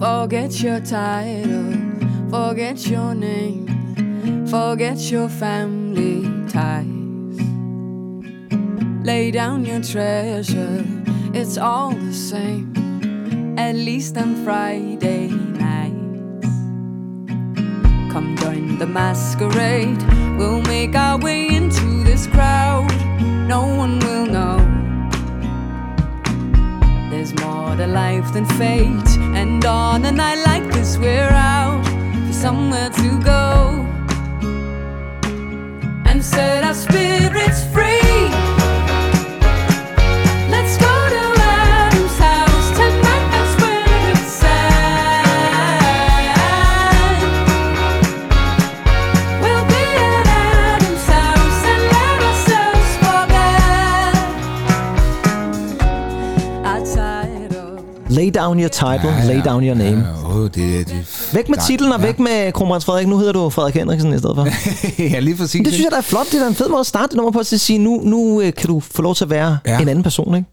Forget your title, forget your name, forget your family ties. Lay down your treasure, it's all the same, at least on Friday nights. Come join the masquerade, we'll make our way into this crowd, no one will know. There's more to life than fate, and on a night like this, we're out for somewhere to go and set our spirits free. Down your title, ja, ja. lay down your name. Ja, åh, det, det, Væk med titlen og væk med Kronprins Frederik. Nu hedder du Frederik Henriksen i stedet for. ja, lige præcis. Men det synes jeg, der er flot. Det er en fed måde at starte nummer på, at sige, nu, nu øh, kan du få lov til at være Ja. ja. en anden person, ikke?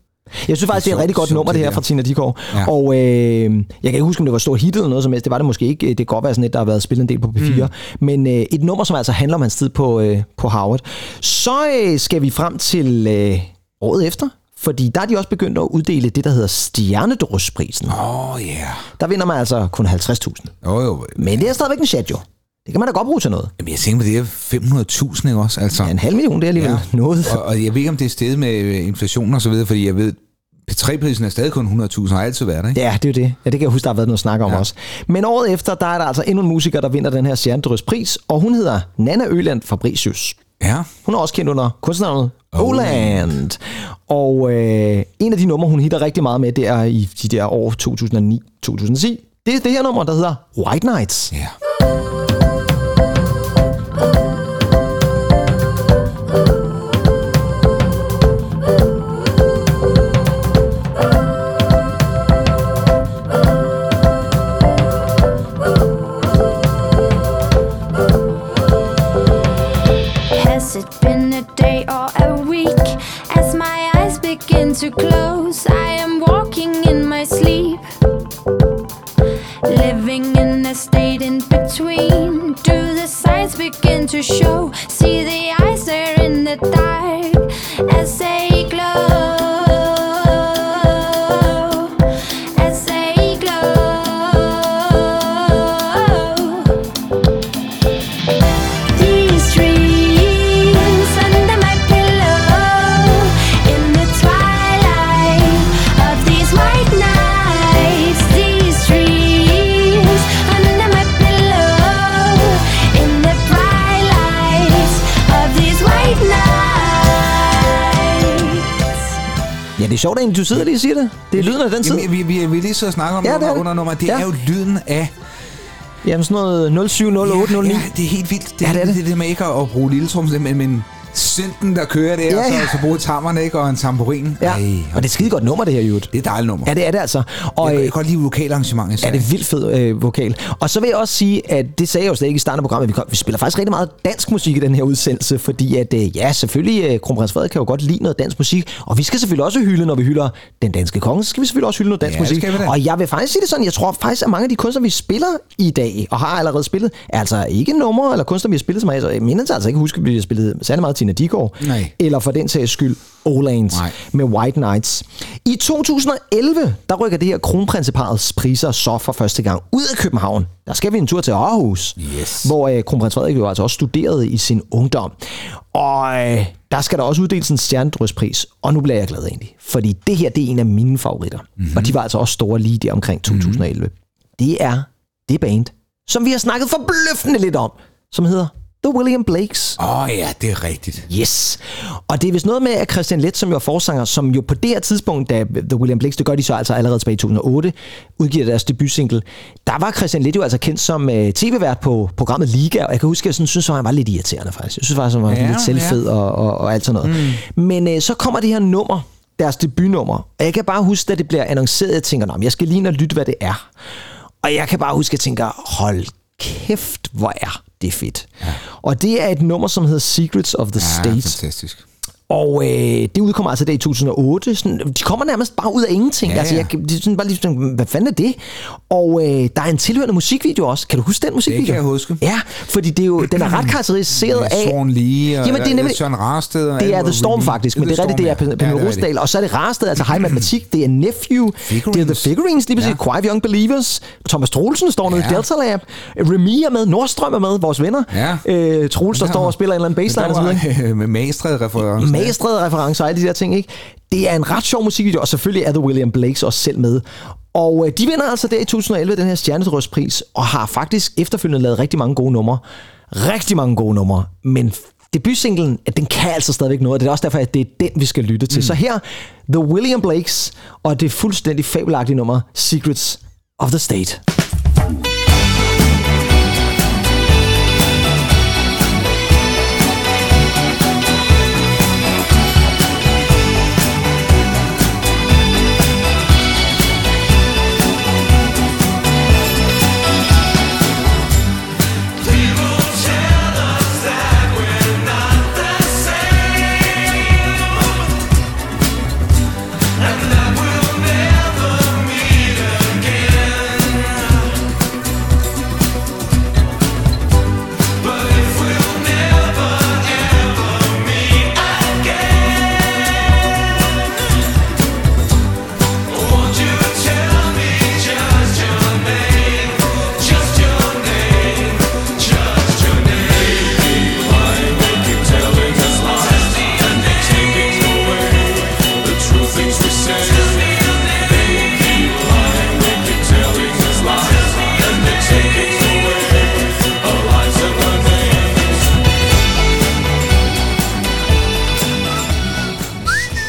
Jeg synes faktisk, det er et rigtig godt nummer, det her fra Tina Dickow. Ja. Ja. Og øh, jeg kan ikke huske, om det var stor hit eller noget som helst. Det var det måske ikke. Det kan godt være sådan et, der har været spillet en del på P4. Mm. Men øh, et nummer, som altså handler om hans tid på, øh, på Howard. Så øh, skal vi frem til øh, året efter. Fordi der er de også begyndt at uddele det, der hedder Stjernedrysprisen. Åh, oh, ja. Yeah. Der vinder man altså kun 50.000. Jo, jo. Men det er stadigvæk en chat, jo. Det kan man da godt bruge til noget. Jamen, jeg tænker på, det er 500.000, ikke også? Altså, Ja, en halv million, det er alligevel ja. noget. Og, og jeg ved ikke, om det er steget med øh, inflation og så videre, fordi jeg ved, P3-prisen er stadig kun 100.000, har altid været, ikke? Ja, det er jo det. Ja, det kan jeg huske, der har været noget snak om Ja. også. Men året efter, der er der altså endnu en musiker, der vinder den her Stjernedrys pris, og hun hedder Nana Øland Fabricius. Ja. Hun er også kendt under kunstnavnet Oland. Og øh, en af de numre, hun hitter rigtig meget med, det er i de der år 2009-2010. Det er det her nummer, der hedder White Nights. Ja. you close. Sjovt egentlig, du sidder lige og siger det. Det er lyden af den tid. Jamen, vi, vi, vi lige så snakke om Ja, er under, det. under nummer. Det Ja. er jo lyden af... Jamen sådan noget 070809. Ja, det er helt vildt. Det, Ja, det er det. det, det med ikke at bruge lille trum, men, men synten, der kører der, Ja, ja, ja. ja. og så, så bruge tammerne, ikke, og en tamburin. Ja, Ej, og det er et skide godt nummer, det her, Jørgen. det er et dejligt nummer. Ja, det er det altså. Og, jeg, jeg øh, kan godt lide lokalarrangementet. Ja, det er vildt fed øh, vokal. Og så vil jeg også sige, at det sagde jeg jo slet ikke i starten af programmet, vi, kom, vi spiller faktisk rigtig meget dansk musik i den her udsendelse, fordi at, øh, ja, selvfølgelig, øh, Kronprins Frederik kan jo godt lide noget dansk musik, og vi skal selvfølgelig også hylde, når vi hylder den danske konge, så skal vi selvfølgelig også hylde noget dansk Ja, musik. Og jeg vil faktisk sige det sådan, jeg tror faktisk, at mange af de kunstnere, vi spiller i dag, og har allerede spillet, er altså ikke numre eller kunstnere, vi har spillet som altså, jeg minder altså ikke huske, at vi har spillet særlig meget Tina Dickow, Nej. eller for den sags skyld Olands Nej. med White Knights. I 2011, der rykker det her kronprinseparets priser så for første gang ud af København. Der skal vi en tur til Aarhus, Yes. hvor øh, kronprins Frederik jo altså også studerede i sin ungdom. Og øh, der skal der også uddeles en stjernedrøspris, og nu bliver jeg glad egentlig, fordi det her det er en af mine favoritter. Mm-hmm. Og de var altså også store lige der omkring 2011. Mm-hmm. Det er det band, som vi har snakket forbløffende lidt om, som hedder The William Blakes. Åh oh, ja, det er rigtigt. Yes. Og det er vist noget med, at Christian Let, som jo er forsanger, som jo på det her tidspunkt, da The William Blakes, det gør de så altså allerede tilbage i 2008, udgiver deres debutsingle, der var Christian Let jo altså kendt som uh, tv-vært på programmet Liga, og jeg kan huske, at jeg sådan, synes, at han var lidt irriterende faktisk. Jeg synes faktisk, at han var Ja, lidt selvfed og, og, og alt sådan noget. Mm. Men uh, så kommer det her nummer, deres debutnummer, og jeg kan bare huske, at det bliver annonceret, jeg tænker, "Nå, men jeg skal lige lytte, hvad det er. Og jeg kan bare huske, at jeg tænker, hold kæft, hvor er det fedt. Ja. Og det er et nummer, som hedder Secrets of the Ja, State. fantastisk. Og øh, det udkommer altså der i 2008. Sådan, de kommer nærmest bare ud af ingenting. Ja, Ja, altså, jeg, det er sådan bare lige sådan, hvad fanden er det? Og øh, der er en tilhørende musikvideo også. Kan du huske den musikvideo? kan jeg huske. Ja, fordi det er jo, den er ret karakteriseret af... Søren Lee og Jamen, det er nemlig, Søren Rasted. Og det er The Storm faktisk, men det er rigtigt, det er. Pernille Ja, det Rosdal. Og så er det Rasted, altså High Matematik, det er Nephew, det er The Figurines. Lige præcis, Ja. Young Believers, Thomas Troelsen står nede i. Delta Lab, Remy er med, Nordstrøm er med, vores venner. Ja. Øh, Troels, der Der står og spiller en eller anden baseline videre. Med Magstred Magstred referencer og alle de der ting, ikke? Det er en ret sjov musikvideo, og selvfølgelig er The William Blakes også selv med. Og øh, de vinder altså der i 2011 den her Stjernetrøstpris, og har faktisk efterfølgende lavet rigtig mange gode numre. Rigtig mange gode numre, men debutsinglen, at den kan altså stadigvæk noget, og det er også derfor, at det er den, vi skal lytte til. Mm. Så her, The William Blakes, og det fuldstændig fabelagtige nummer, Secrets of the State.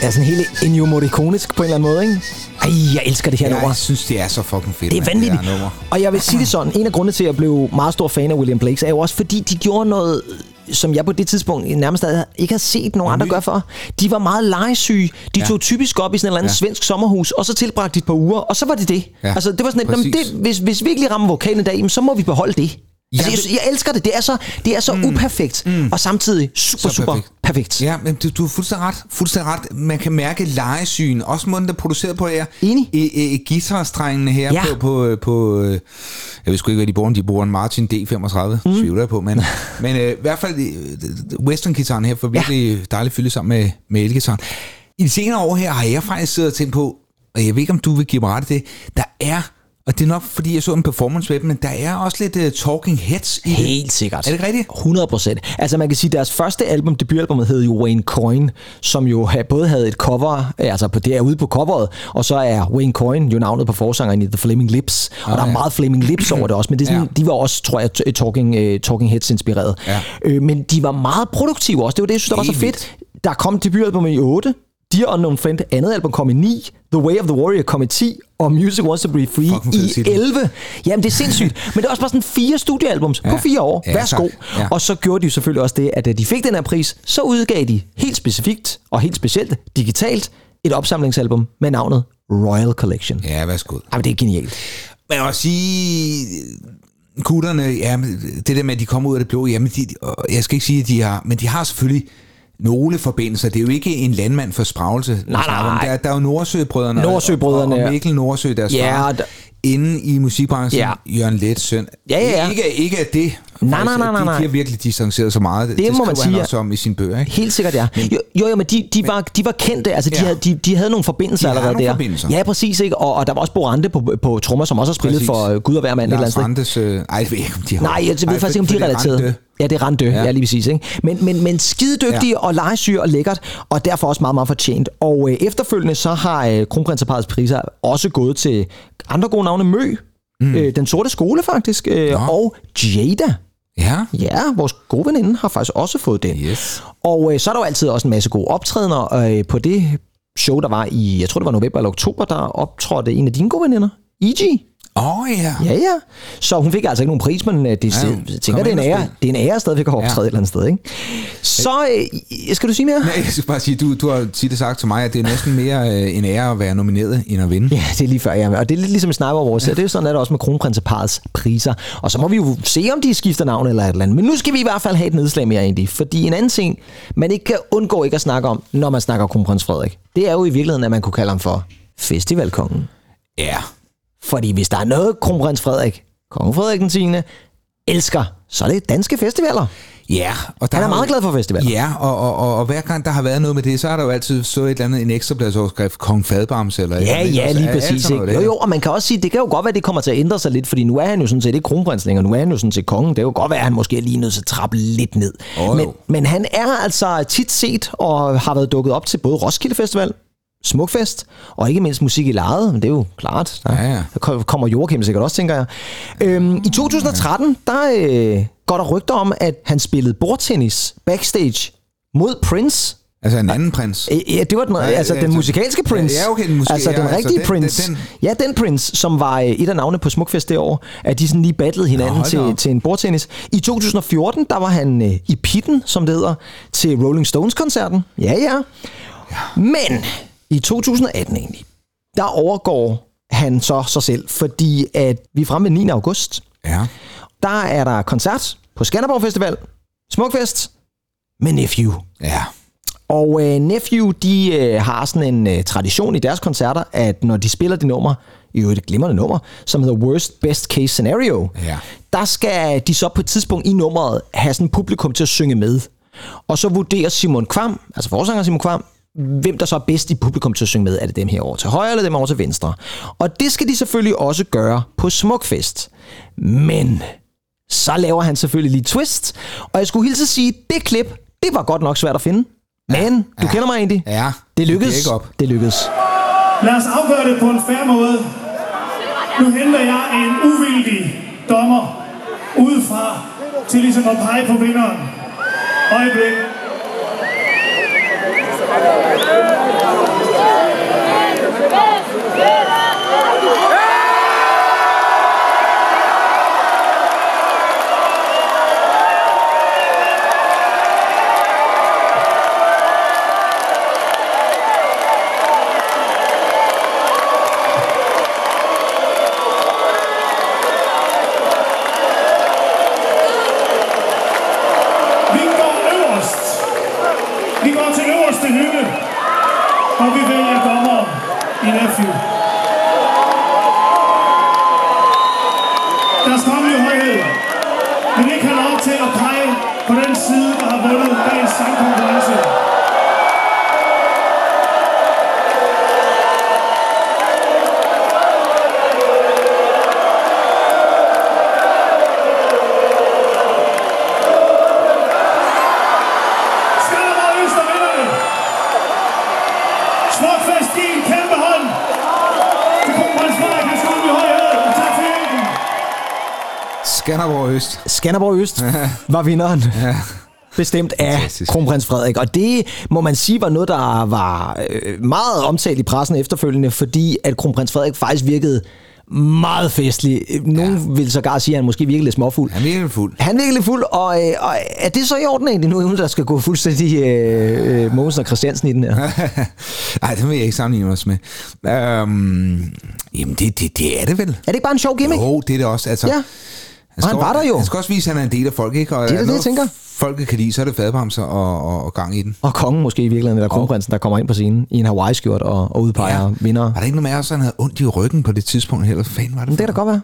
Er sådan helt Ennio Morriconisk på en eller anden måde, ikke? Ej, jeg elsker det her nummer. Jeg synes, det er så fucking fedt. Det er vanvittigt. nummer. Og jeg vil sige det sådan, en af grundene til, at jeg blev meget stor fan af William Blakes, er jo også, fordi de gjorde noget, som jeg på det tidspunkt nærmest ikke havde set nogen andre gøre for. De var meget legesyge. De Ja. tog typisk op i sådan et eller andet Ja. svensk sommerhus, og så tilbragte de et par uger, og så var det det. Ja, Altså, det var sådan, et, "Nå, men præcis. det, hvis, hvis vi ikke lige rammer vokalen i dag, så må vi beholde det. Ja, Altså, jeg, jeg elsker det. Det er så, det er så mm. uperfekt, mm. og samtidig super, super perfekt. perfekt. Ja, men du, du er fuldstændig ret. Fuldstændig ret. Man kan mærke lejesyn. Også måden, der er produceret på her. Enig. I, i, i guitarstrengene her Ja. på, på, på, øh, jeg ved sgu ikke, hvad de bruger. De bruger en Martin D35, mm. tvivler jeg på. Men, men øh, i hvert fald øh, western-gitaren her får virkelig ja. dejligt fylde sammen med, med elgitaren. I de senere år her har jeg faktisk siddet og tænkt på, og jeg ved ikke, om du vil give mig ret i det, der er, og det er nok, fordi jeg så en performance med dem, men der er også lidt uh, talking heads i det. Helt sikkert. Er det rigtigt? 100 procent. Altså man kan sige, at deres første album, debutalbummet, hed jo Wayne Coyne, som jo både havde et cover, altså på det er ude på coveret, og så er Wayne Coyne jo navnet på forsangeren i The Flaming Lips, og der er ja. meget Flaming Lips over det også, men det er sådan, Ja. de var også, tror jeg, t- Talking, uh, talking Heads inspireret. Ja. Øh, men de var meget produktive også, det var det, jeg synes, der var så fedt. Der kom debutalbummet i 8, Dear Unknown Friend, andet album kom i 9, The Way of the Warrior kom i 10, og Music Wants to Be Free Fucking i titel. 11. Jamen, det er sindssygt. Men det er også bare sådan fire studiealbums ja. på fire år. Ja, Værsgo. tak. Ja. Og så gjorde de jo selvfølgelig også det, at da de fik den her pris, så udgav de helt specifikt og helt specielt digitalt et opsamlingsalbum med navnet Royal Collection. Ja, værsgo. Jamen, det er genialt. Men jeg vil sige, kutterne, ja, det der med, at de kommer ud af det blå, jamen, de, jeg skal ikke sige, at de har, men de har selvfølgelig nogle forbindelser. Det er jo ikke en landmand for spragelse. Nej, snakker om. nej. Der, der er jo Nordsøbrødrene. Nordsøbrødrene, Og, og Mikkel Nordsø, deres Ja, far. der- Inde i musikbranchen, Ja. Jørgen Lets søn. Ja, ja, ja. Ikke, ikke at det. Nej, faktisk, nej, nej, nej, De, de har nej. virkelig distanceret så meget. Det, må man sige, han også om i sin bøger. Ikke? Helt sikkert, ja. Jo, jo, jo men de, de, var, de var kendte, altså de, Ja. havde, de, de havde nogle forbindelser De allerede nogle der. forbindelser. Ja, præcis, ikke? Og, og der var også Borante på, på trommer, som også har spillet Præcis. for uh, Gud og hver mand eller andet Lars. Randes... Øh, ej, jeg ved ikke, om de har... Nej, jeg ved Ej, faktisk ikke, om de er det relateret. Ja, det er Randø, ja. Ja. lige præcis. Ikke? Men, men, men skide dygtige ja. og legesyge og lækkert, og derfor også meget, meget fortjent. Og øh, efterfølgende så har øh, kronprinseparets priser også gået til andre gode navne. Mø, mm. øh, Den Sorte Skole faktisk, øh, og Jada. Ja. Ja, vores gode veninde har faktisk også fået den. Yes. Og øh, så er der jo altid også en masse gode optrædener. Øh, på det show, der var i, jeg tror det var november eller oktober, der optrådte en af dine gode veninder, E.G. Åh, oh, ja. Ja, ja. Så hun fik altså ikke nogen pris, men øh, det, Ja, jeg tænker, det er en ære. Det er en ære stadigvæk at optræde Ja. et eller andet sted, ikke? Så, øh, skal du sige mere? Nej, jeg skal bare sige, du, du har tit sagt til mig, at det er næsten mere øh, en ære at være nomineret, end at vinde. Ja, det er lige før, ja. Og det er lidt ligesom Sniper Wars. Ja. Det er jo sådan, at det også med kronprinseparets priser. Og så må vi jo se, om de skifter navn eller et eller andet. Men nu skal vi i hvert fald have et nedslag mere egentlig. Fordi en anden ting, man ikke kan undgå ikke at snakke om, når man snakker kronprins Frederik, det er jo i virkeligheden, at man kunne kalde ham for festivalkongen. Ja. Fordi hvis der er noget, kronprins Frederik, konge Frederik den 10. elsker, så er det danske festivaler. Ja. Og Han er meget jo- glad for festivaler. Ja, og, og, og, og hver gang der har været noget med det, så har der jo altid stået et eller andet, en ekstrabladsoverskrift, Kong Fadbams eller et eller Ja, ja, lige Også alt præcis. Ikke? der. Jo, jo, og man kan også sige, det kan jo godt være, at det kommer til at ændre sig lidt, fordi nu er han jo sådan set ikke kronprins længere, nu er han jo sådan set kongen. Det kan jo godt være, at han måske er lige nødt til at trappe lidt ned. Jo. men, men han er altså tit set og har været dukket op til både Roskilde Festival, Smukfest, og ikke mindst musik i lejet, men det er jo klart. Der, Ja, ja. der ko- kommer Joachim sikkert også, tænker jeg. Øhm, I 2013, der øh, går der rygter om, at han spillede bordtennis backstage mod Prince. Altså en anden prins. Ja, det var den, altså den altså- musikalske Prince. Ja, okay, den musik- altså den ja, altså rigtige den- den- Ja, den Prince, som var øh, et af navnene på Smukfest det år, at de sådan lige battlede hinanden da til, op. til en bordtennis. I 2014, der var han øh, i pitten, som det hedder, til Rolling Stones-koncerten. Ja, ja. Men i 2018 egentlig, der overgår han så sig selv, fordi at vi er fremme ved 9. august. Ja. Der er der koncert på Skanderborg Festival, Smukfest, med Nephew. Ja. Og øh, Nephew, de øh, har sådan en øh, tradition i deres koncerter, at når de spiller det nummer, i øvrigt et glimrende nummer, som hedder Worst Best Case Scenario, Ja. der skal de så på et tidspunkt i nummeret have sådan publikum til at synge med. Og så vurderer Simon Kvam, altså forsanger Simon Kvam, hvem der så er bedst i publikum til at synge med. Er det dem her over til højre, eller dem over til venstre? Og det skal de selvfølgelig også gøre på Smukfest. Men så laver han selvfølgelig lige twist. Og jeg skulle hilse at sige, det klip, det var godt nok svært at finde. Men du kender mig egentlig. Ja. Det lykkedes. Det op. Det lykkedes. Lad os afgøre det på en færre måde. Nu henter jeg en uvildig dommer udefra til ligesom at pege på vinderen. Øjeblik. Vi Skanderborg Øst. Var vinderen. Bestemt af Fantastisk. kronprins Frederik. Og det må man sige var noget, der var øh, meget omtalt i pressen efterfølgende, fordi at kronprins Frederik faktisk virkede meget festlig. Nogen ja. vil sågar sige, at han måske virkede lidt småfuld. Han virker fuld. Han virkede lidt fuld, og, øh, og er det så i orden egentlig nu, uden der skal gå fuldstændig øh, øh, Mogensen og Christiansen i den her? Nej, det vil jeg ikke sammenligne os med. Øhm, jamen, det, det, det er det vel. Er det ikke bare en sjov gimmick? Jo, det er det også. Altså, Ja. Han, Og han var der jo. Han skal også vise, at han er en del af folk, ikke? Og Det er er det, jeg tænker. Folket kan lide, så er det fadbamser og, og, og gang i den. Og kongen måske i virkeligheden, eller kronprinsen, der kommer ind på scenen i en Hawaii-skjort og, og udpeger ja. vinder. Var der ikke noget med, at han havde ondt i ryggen på det tidspunkt heller? Hvad fanden var det? Men det kan da godt være.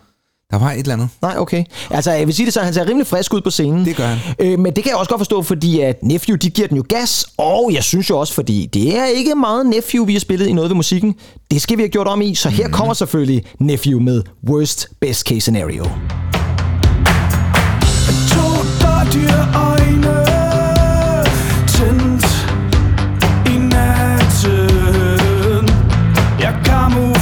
Der var et eller andet. Nej, okay. Altså, jeg vil sige det så, han ser rimelig frisk ud på scenen. Det gør han. Øh, men det kan jeg også godt forstå, fordi at Nephew, de giver den jo gas. Og jeg synes jo også, fordi det er ikke meget Nephew, vi har spillet i noget ved musikken. Det skal vi have gjort om i, så her mm. kommer selvfølgelig Nephew med Worst Best Case Scenario. To øjne tændt i natten. Jeg kamuflerer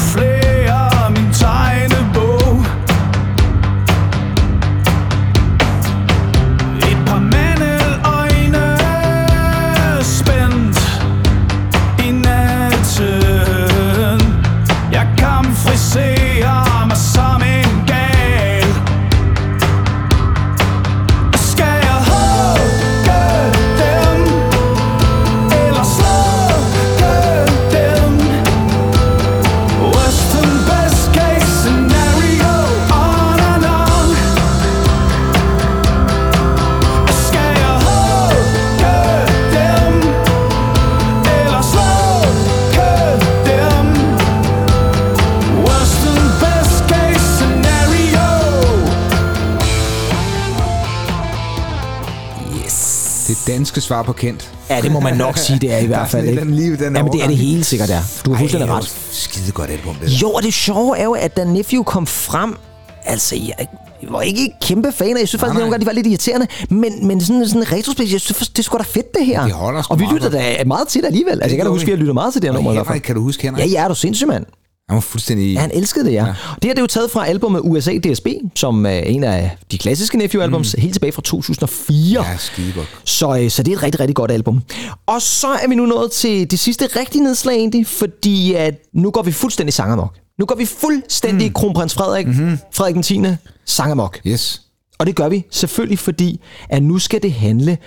danske svar på Kent. Ja, det må man nok sige, det er i hvert fald. Ikke? den, lige, den Jamen, det er det helt sikkert, der. Du har fuldstændig ret. Skide godt album, det der. Jo, og det sjove er jo, at da Nephew kom frem, altså, jeg var ikke kæmpe fan af, jeg synes faktisk, at nogle gange, de var lidt irriterende, men, men sådan, sådan retrospekt, jeg synes, det er sgu da fedt, det her. Det holder og vi lytter da meget til det alligevel. Altså, jeg kan da huske, at har lyttet meget til det her nummer. Henrik, kan du huske Henrik? Ja, ja, er du sindssyg, mand. Han var fuldstændig... Ja, han elskede det, ja. ja. Det her det er jo taget fra albumet USA DSB, som er en af de klassiske Nephew-albums, mm. helt tilbage fra 2004. Ja, skide godt. Så, øh, så det er et rigtig, rigtig godt album. Og så er vi nu nået til det sidste rigtige nedslag egentlig, fordi at nu går vi fuldstændig sangermok. Nu går vi fuldstændig mm. kronprins Frederik, mm-hmm. Frederik den 10. sangermok. Yes. Og det gør vi selvfølgelig, fordi at nu skal det handle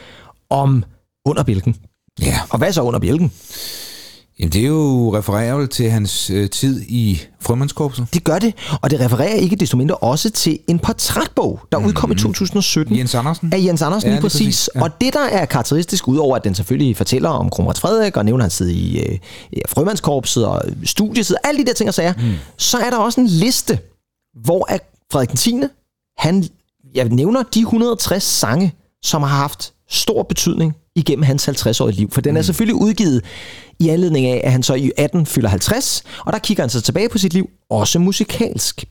om under bjælken. Ja. Og hvad så under bjælken? Jamen, det er jo referabelt til hans øh, tid i frømandskorpset. Det gør det, og det refererer ikke desto mindre også til en portrætbog, der mm-hmm. udkom i 2017. Jens Andersen. Af Jens Andersen, Ja, lige præcis. præcis, Ja. Og det, der er karakteristisk, udover at den selvfølgelig fortæller om kronprins Frederik, og nævner hans tid i øh, frømandskorpset og studietid, alle de der ting og sager, mm. så er der også en liste, hvor at Frederik den 10. han jeg nævner de 160 sange, som har haft stor betydning igennem hans 50-årige liv. For den er selvfølgelig udgivet i anledning af, at han så i 18 fylder 50, og der kigger han så tilbage på sit liv, også musikalsk.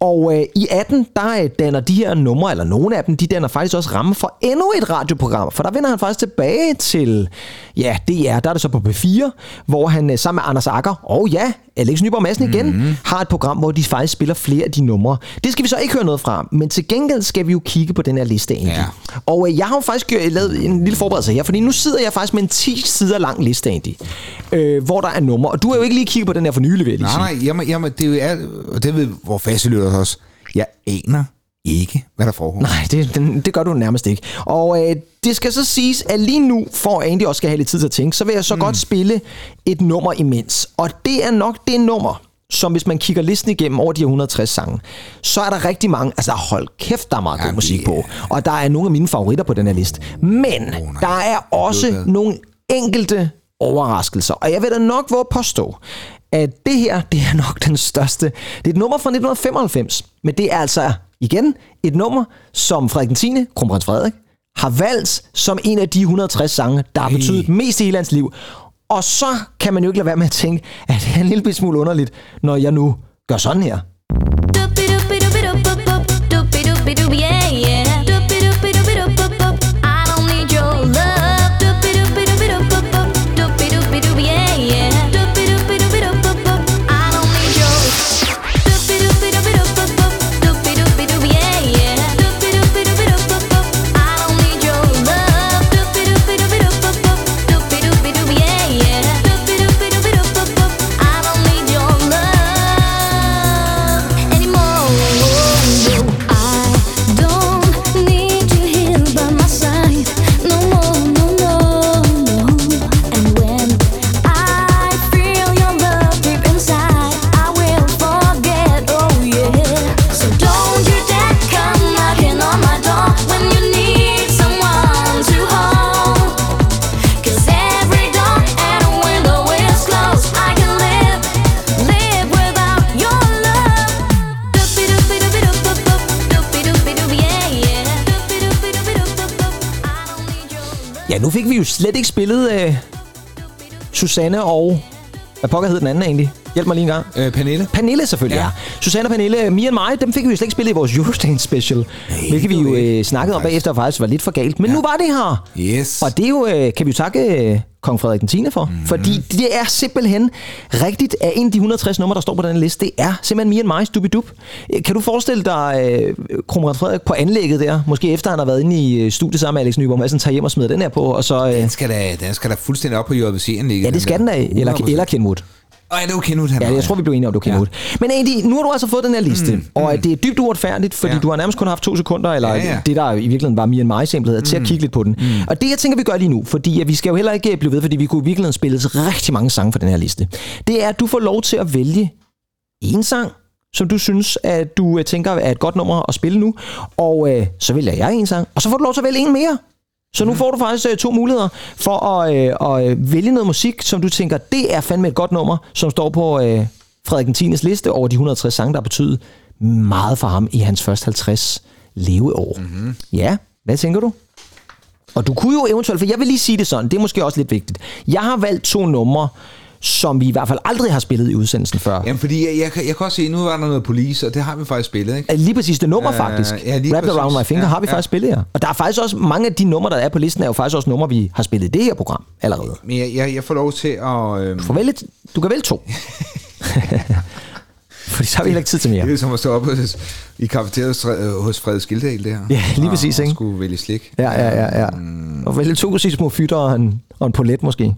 Og øh, i 18, der øh, danner de her numre, eller nogle af dem, de danner faktisk også ramme for endnu et radioprogram. For der vender han faktisk tilbage til, ja, DR, der er det så på P4, hvor han øh, sammen med Anders Akker, og ja, Alex Nyborg Madsen igen, mm-hmm. har et program, hvor de faktisk spiller flere af de numre. Det skal vi så ikke høre noget fra, men til gengæld skal vi jo kigge på den her liste egentlig. Ja. Og øh, jeg har jo faktisk øh, lavet en lille forberedelse her, fordi nu sidder jeg faktisk med en 10 sider lang liste egentlig, øh, hvor der er numre. Og du har jo ikke lige kigget på den her for nylig, vil jeg lige Nej, sige. nej, jamen, jamen, det er og det ved vores faste også. Jeg aner ikke, hvad der foregår. Nej, det, den, det gør du nærmest ikke. Og øh, det skal så siges, at lige nu, for at egentlig også skal have lidt tid til at tænke, så vil jeg så mm. godt spille et nummer imens. Og det er nok det nummer, som hvis man kigger listen igennem over de her 160 sange, så er der rigtig mange, altså hold kæft, der er meget god Jamen, musik på. Og der er nogle af mine favoritter på den her liste. Men nej. der er også nogle enkelte overraskelser. Og jeg vil da nok våge påstå, at det her, det er nok den største. Det er et nummer fra 1995, men det er altså igen et nummer, som Frederik den 10., kronprins Frederik, har valgt som en af de 160 sange, der har Ej. betydet mest i hele hans liv. Og så kan man jo ikke lade være med at tænke, at det er en lille smule underligt, når jeg nu gør sådan her. Spillet øh, Susanne og... Hvad pokker hed den anden egentlig? Hjælp mig lige en gang. Øh, Pernille? Pernille selvfølgelig, ja. Ja. Susanne og Pernille, Me and mig, dem fik vi jo slet ikke spillet i vores Eurostain special. Nej, hvilket vi jo øh, snakkede om bagefter, faktisk var lidt for galt. Men ja. nu var det her. Yes. Og det er jo, øh, kan vi jo takke øh, kong Frederik den 10. for. Mm-hmm. Fordi det er simpelthen rigtigt, at en af de 160 numre, der står på den liste, det er simpelthen mig, Stupid Kan du forestille dig øh, kronprins Frederik på anlægget der? Måske efter han har været inde i øh, studiet sammen med Alex Nyborg Madsen, tager hjem og smider den her på, og så... Øh, Den skal da, den skal da fuldstændig op på JVC'en. ja, det skal den da. Eller, eller Kenwood. Ej, det er jo Kenwood, han Ja, jeg tror, vi blev enige om, du kender Ja. ja. Men egentlig, nu har du altså fået den her liste, mm, og det er dybt uretfærdigt, fordi Ja. du har nærmest kun haft to sekunder, eller Ja, ja, det, der i virkeligheden var mere end mig mm. til at kigge lidt på den. Mm. Og det, jeg tænker, vi gør lige nu, fordi at vi skal jo heller ikke blive ved, fordi vi kunne i virkeligheden spille rigtig mange sange fra den her liste, det er, at du får lov til at vælge en sang, som du synes, at du øh, tænker er et godt nummer at spille nu, og øh, så vælger jeg en sang, og så får du lov til at vælge en mere. Så nu får du faktisk øh, to muligheder for at, øh, at øh, vælge noget musik, som du tænker, det er fandme et godt nummer, som står på øh, Frederik 10. liste over de 160 sange, der har betydet meget for ham i hans første 50 leveår. Mm-hmm. Ja, hvad tænker du? Og du kunne jo eventuelt, for jeg vil lige sige det sådan, det er måske også lidt vigtigt. Jeg har valgt to numre, som vi i hvert fald aldrig har spillet i udsendelsen før. Jamen, fordi jeg, jeg, kan- jeg kan også se, nu var der noget police, og det har vi faktisk spillet, ikke? Lige præcis det nummer Øh, faktisk. ja, lige Wrapped præcis. Around My Finger Ja, har vi ja. faktisk spillet her. Og der er faktisk også mange af de numre, der er på listen, er jo faktisk også numre, vi har spillet i det her program allerede. Men jeg, jeg, jeg får lov til at... Øhm, Du, får vælge, du kan vælge to. Fordi så har vi heller ikke tid til mere. Det er som at stå op hos, i kafeteriet hos, øh, Frede Skildal, det her. Ja, lige præcis, og, ikke? Og skulle vælge slik. Ja, ja, ja. ja. Og vælge to sige små fytter og en, og en polet måske.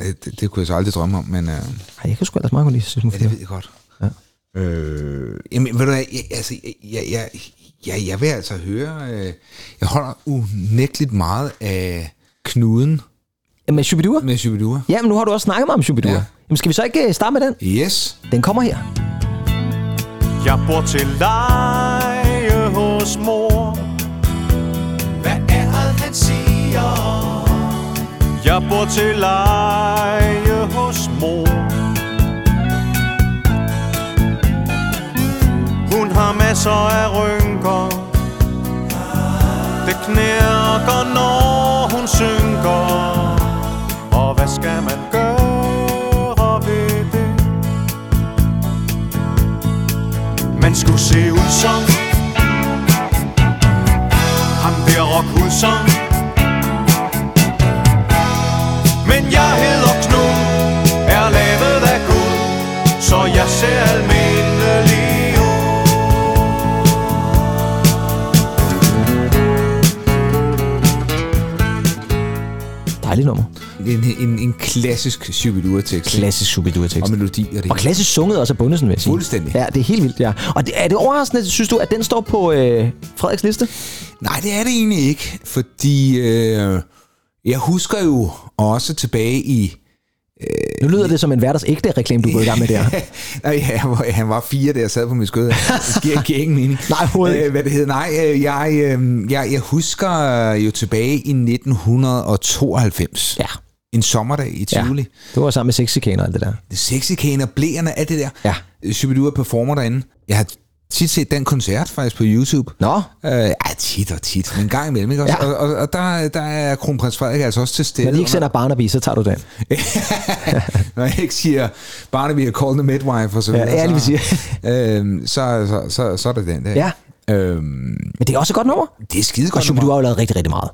Øh, Det, det kunne jeg så aldrig drømme om, men... Øh, Ej, jeg kan sgu ellers meget godt lide små ja, det ved jeg godt. Ja. Øh, jamen, ved du hvad, jeg, altså, jeg, jeg, jeg, jeg vil altså høre... Øh, jeg holder unægteligt meget af knuden Med Shubidua? med Shubidua. Ja, men nu har du også snakket meget om Shubidua. Ja. Ja. Jamen skal vi så ikke øh, starte med den? Yes. Den kommer her. Jeg bor til leje hos mor bor til leje hos mor. Hun har masser af rynker. Det knirker, når hun synker. Og hvad skal man gøre ved det? Man skulle se ud som Ham der rock ud som Dejligt nummer. En, en, en klassisk Shubidua-tekst. Klassisk Shubidua-tekst. Og melodi og det Og klassisk sunget også af Bundesen, vil jeg sige. Fuldstændig. Ja, det er helt vildt, ja. Og det, er det overraskende, synes du, at den står på øh, Frederiks liste? Nej, det er det egentlig ikke, fordi øh, jeg husker jo også tilbage i... Nu lyder det som en hverdags ægte reklame, du gået i gang med der. Nej, ja, han var, fire, da jeg sad på min skød. Det giver, giver ingen mening. Nej, overhovedet ikke. Øh, Hvad det hedder? Nej, øh, jeg, øh, jeg, jeg husker jo tilbage i 1992. Ja. En sommerdag i Ja. Tivoli. Det var sammen med sexikaner og alt det der. Sexikaner, blæerne, alt det der. Ja. Shubidua performer derinde. Jeg har tit set den koncert faktisk på YouTube. Nå, Øh, ja, tit og tit, men en gang imellem, ikke også? Ja. Og, og, og der, der er kronprins Frederik altså også til stede. når de ikke sender Barnaby, så tager du den. Når jeg ikke siger, Barnaby er called the midwife og så videre, ja, lige så, øhm, så, så, så, så er det den der. Ja. Øhm, Men det er også et godt nummer. det er skide godt. Nummer. har jo lavet rigtig, rigtig meget.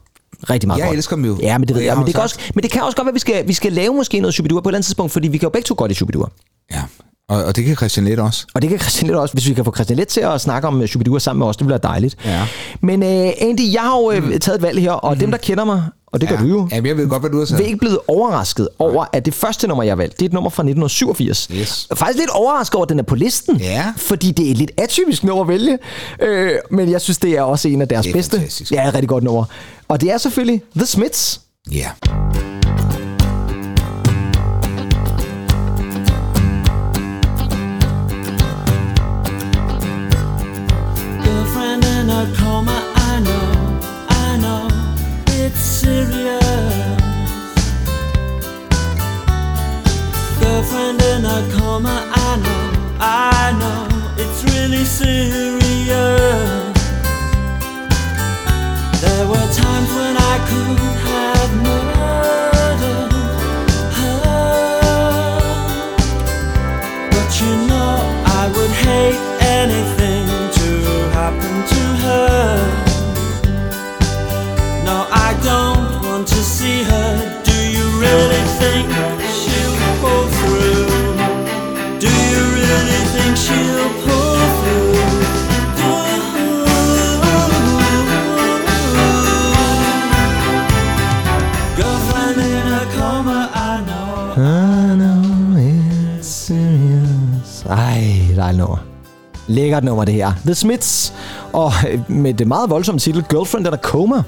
Rigtig meget Jeg godt. elsker dem jo. Ja, men det ved jeg. jeg Men det, kan også, men det kan også godt være, at vi skal, vi skal lave måske noget Shubidua på et eller andet tidspunkt, fordi vi kan jo begge to godt i Shubidua. Ja, og, og det kan Christian Let også. Og det kan Christian Let også, hvis vi kan få Christian Let til at snakke om øh, Shubidua sammen med os, det ville være dejligt. Ja. Men uh, Andy, jeg har jo uh, taget et valg her, og mm. dem, der kender mig, og det gør Mm. ja. du jo, Jamen, jeg ved godt, hvad du har sagt. ikke blive overrasket over, at det første nummer, jeg har valgt, det er et nummer fra 1987. Yes. Faktisk lidt overrasket over, at den er på listen. Ja. Fordi det er et lidt atypisk nummer at vælge. Øh, men jeg synes, det er også en af deres Det er bedste. fantastisk. Ja, et rigtig godt nummer. Og det er selvfølgelig The Smiths. Ja. Girlfriend Girlfriend in a coma, I know, I know, it's really serious. There were times when I could have murdered dejligt nummer. Lækkert nummer, det her. The Smiths. Og med det meget voldsomme titel, Girlfriend in a Coma,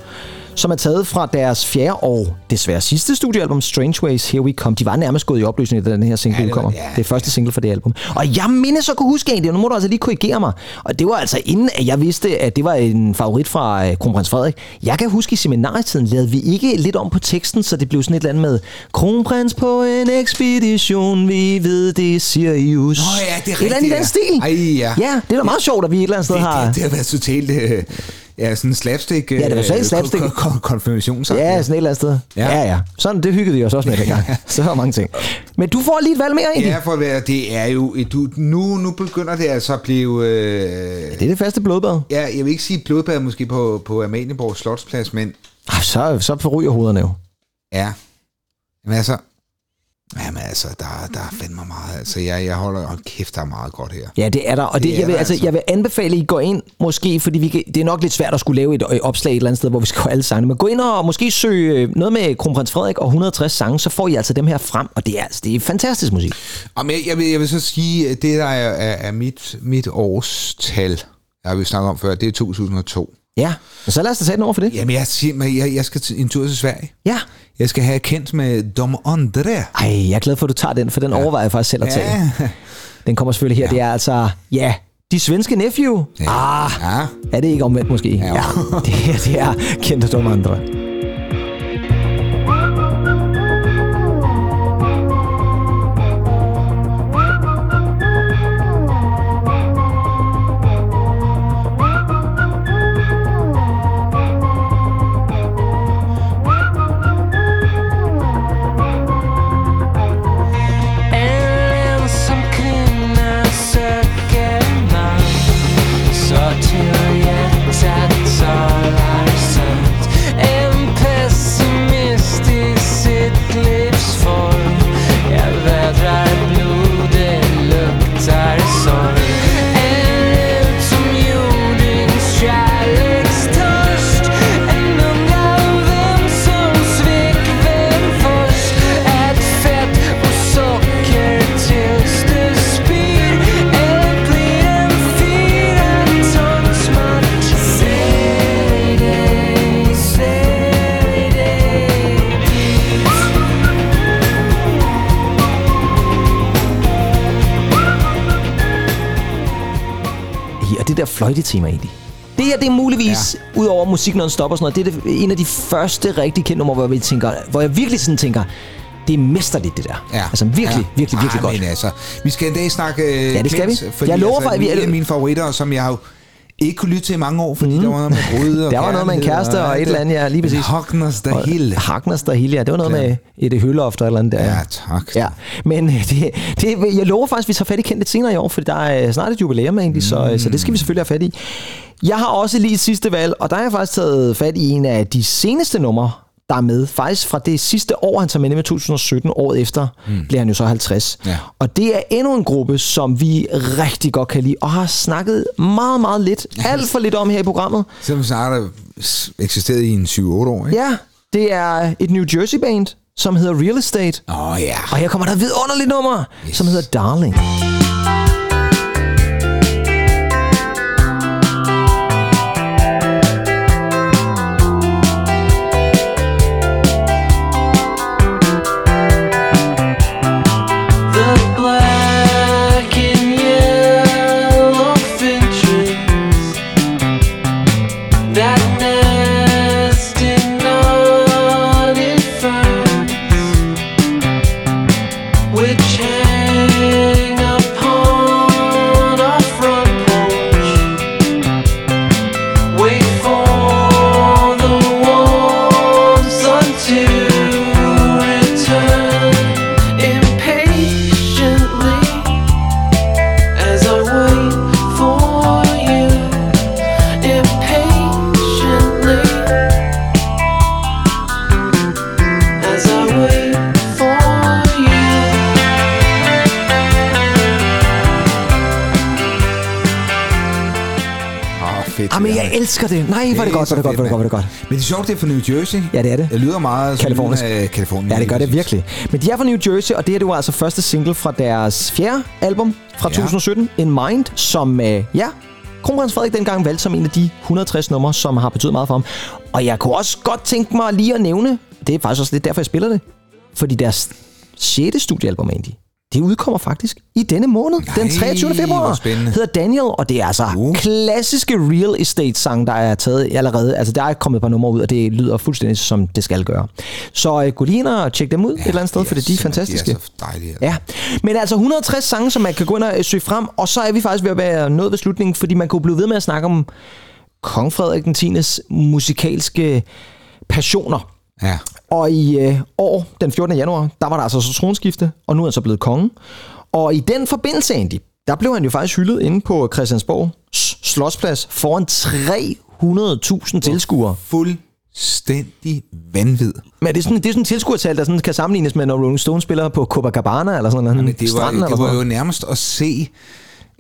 som er taget fra deres fjerde og desværre sidste studiealbum, Strange Ways, Here We Come. De var nærmest gået i opløsning, da den her single Ja, det var- udkommer. ja, det er første single for det album. Og jeg mindes at kunne huske en, det nu må du altså lige korrigere mig. Og det var altså inden, at jeg vidste, at det var en favorit fra øh, Kronprins Frederik. Jeg kan huske i seminarietiden, lavede vi ikke lidt om på teksten, så det blev sådan et eller andet med Kronprins på en ekspedition, vi ved det Sirius. Nå ja, det er Et eller andet i den rigtigt, stil. Ej, ja. Ja, det er da meget sjovt, at vi et eller andet sted Det, har... det, det har været totalt... Øh, Ja, sådan en slapstick. Ja, det var sådan en slapstick. Konfirmationssang. Ja, sådan et eller andet sted. Ja, ja. ja. Sådan, det hyggede vi os også med dengang. Så var mange ting. Men du får lige et valg mere, egentlig. Ja, for at være, det er jo, du, nu, nu begynder det altså at blive... Øh, det er det faste blodbad. Ja, jeg vil ikke sige blodbad måske på, på Amalienborg Slotsplads, men... Ah, Så, så forryger hovederne jo. Ja. Men altså... Jamen altså, der, der er fandme meget. Altså, jeg, jeg holder... Hold kæft, der er meget godt her. Ja, det er der. Og det, Det jeg, vil, der altså, altså. jeg vil anbefale, at I går ind, måske, fordi vi kan, det er nok lidt svært at skulle lave et øh, opslag et eller andet sted, hvor vi skal have alle sangene. Men gå ind og måske søge øh, noget med Kronprins Frederik og 160 sange, så får I altså dem her frem. Og det er, altså, det er fantastisk musik. Og jeg, jeg, vil, jeg vil så sige, at det der er, er, er mit, mit årstal, jeg har vi snakket om før, det er 2002. Ja, men så lad os da tage nummer for det. Jamen, jeg, siger, mig, jeg, jeg skal en tur til Sverige. Ja. Jeg skal have kendt med Dom Andre. Ej, jeg er glad for, at du tager den, for den ja. overvejer jeg faktisk selv at tage. Ja. Den kommer selvfølgelig her. Ja. Det er altså, ja, de svenske nephew. Ja. Ah, ja. er det ikke omvendt måske? Ja. ja. Det, det er kendte Dom Andre. Fløjtetema egentlig. Det her, det er muligvis, ja. ud over musik non-stop og sådan noget, det er det, en af de første rigtig kendte numre, hvor, vi tænker, hvor jeg virkelig sådan tænker, det er mesterligt, det der. Ja. Altså virkelig, virkelig, virkelig, virkelig Ej, godt. Men altså, vi skal en dag snakke øh, Ja, det skal Klint, vi. Fordi, Jeg lover altså, faktisk, vi- en af mine favoritter, som jeg har jo ikke kunne lytte til i mange år, fordi mm. der var noget med brud og Der var noget med en kæreste og et eller andet, ja, lige præcis. Hagners der hele. Hagners der hele, ja. Det var noget med et hølloft og eller andet der. Ja, tak. Ja, men øh, det, det, jeg lover faktisk, at vi tager fat i kendt lidt senere i år, for der er øh, snart et jubilæum egentlig, så, øh, så det skal vi selvfølgelig have fat i. Jeg har også lige et sidste valg, og der har jeg faktisk taget fat i en af de seneste numre, der er med. Faktisk fra det sidste år, han tager med, nemlig 2017, året efter, mm. bliver han jo så 50. Ja. Og det er endnu en gruppe, som vi rigtig godt kan lide, og har snakket meget, meget lidt, alt for lidt om her i programmet. Som snart har eksisteret i en 7-8 år, ikke? Ja, det er et New Jersey band, som hedder Real Estate. Åh oh, ja. Og her kommer der et vidunderligt nummer, yes. som hedder Darling. The elsker det. Nej, hvor er det godt, hvor er det godt, hvor er det godt, hvor er det godt. Men det er sjovt, det er fra New Jersey. Ja, det er det. Det lyder meget Kalifornisk. Som, Kalifornien. Ja, det gør det virkelig. Men de er fra New Jersey, og det her det var altså første single fra deres fjerde album fra Ja. 2017, In Mind, som, øh, ja, Kronprins Frederik dengang valgte som en af de 160 numre, som har betydet meget for ham. Og jeg kunne også godt tænke mig lige at nævne, det er faktisk også lidt derfor, jeg spiller det, fordi deres 6. studiealbum egentlig, det udkommer faktisk i denne måned, Nej, den 23. hvor februar. spændende. Hedder Daniel, og det er altså uh. klassiske real estate sang, der er taget allerede. Altså, der er kommet et par numre ud, og det lyder fuldstændig som det skal gøre. Så øh, gå lige ind og tjek dem ud ja, et eller andet sted, for de er simpelthen- fantastiske. De er så dejlige. Ja, men altså 160 sange, som man kan gå ind og øh, søge frem, og så er vi faktisk ved at være nået ved slutningen, fordi man kunne blive ved med at snakke om kong Frederik den 10. musikalske passioner. Ja. Og i øh, år, den 14. januar, der var der altså så tronskifte, og nu er han så blevet konge. Og i den forbindelse, Andy, der blev han jo faktisk hyldet inde på Christiansborg Slottsplads foran 300.000 tilskuere. Fuldstændig vanvid. Men er det sådan, det er sådan en tilskuertal, der sådan kan sammenlignes med, når Rolling Stones spiller på Copacabana eller sådan noget? Jamen, det var, stranden eller det var jo nærmest at se...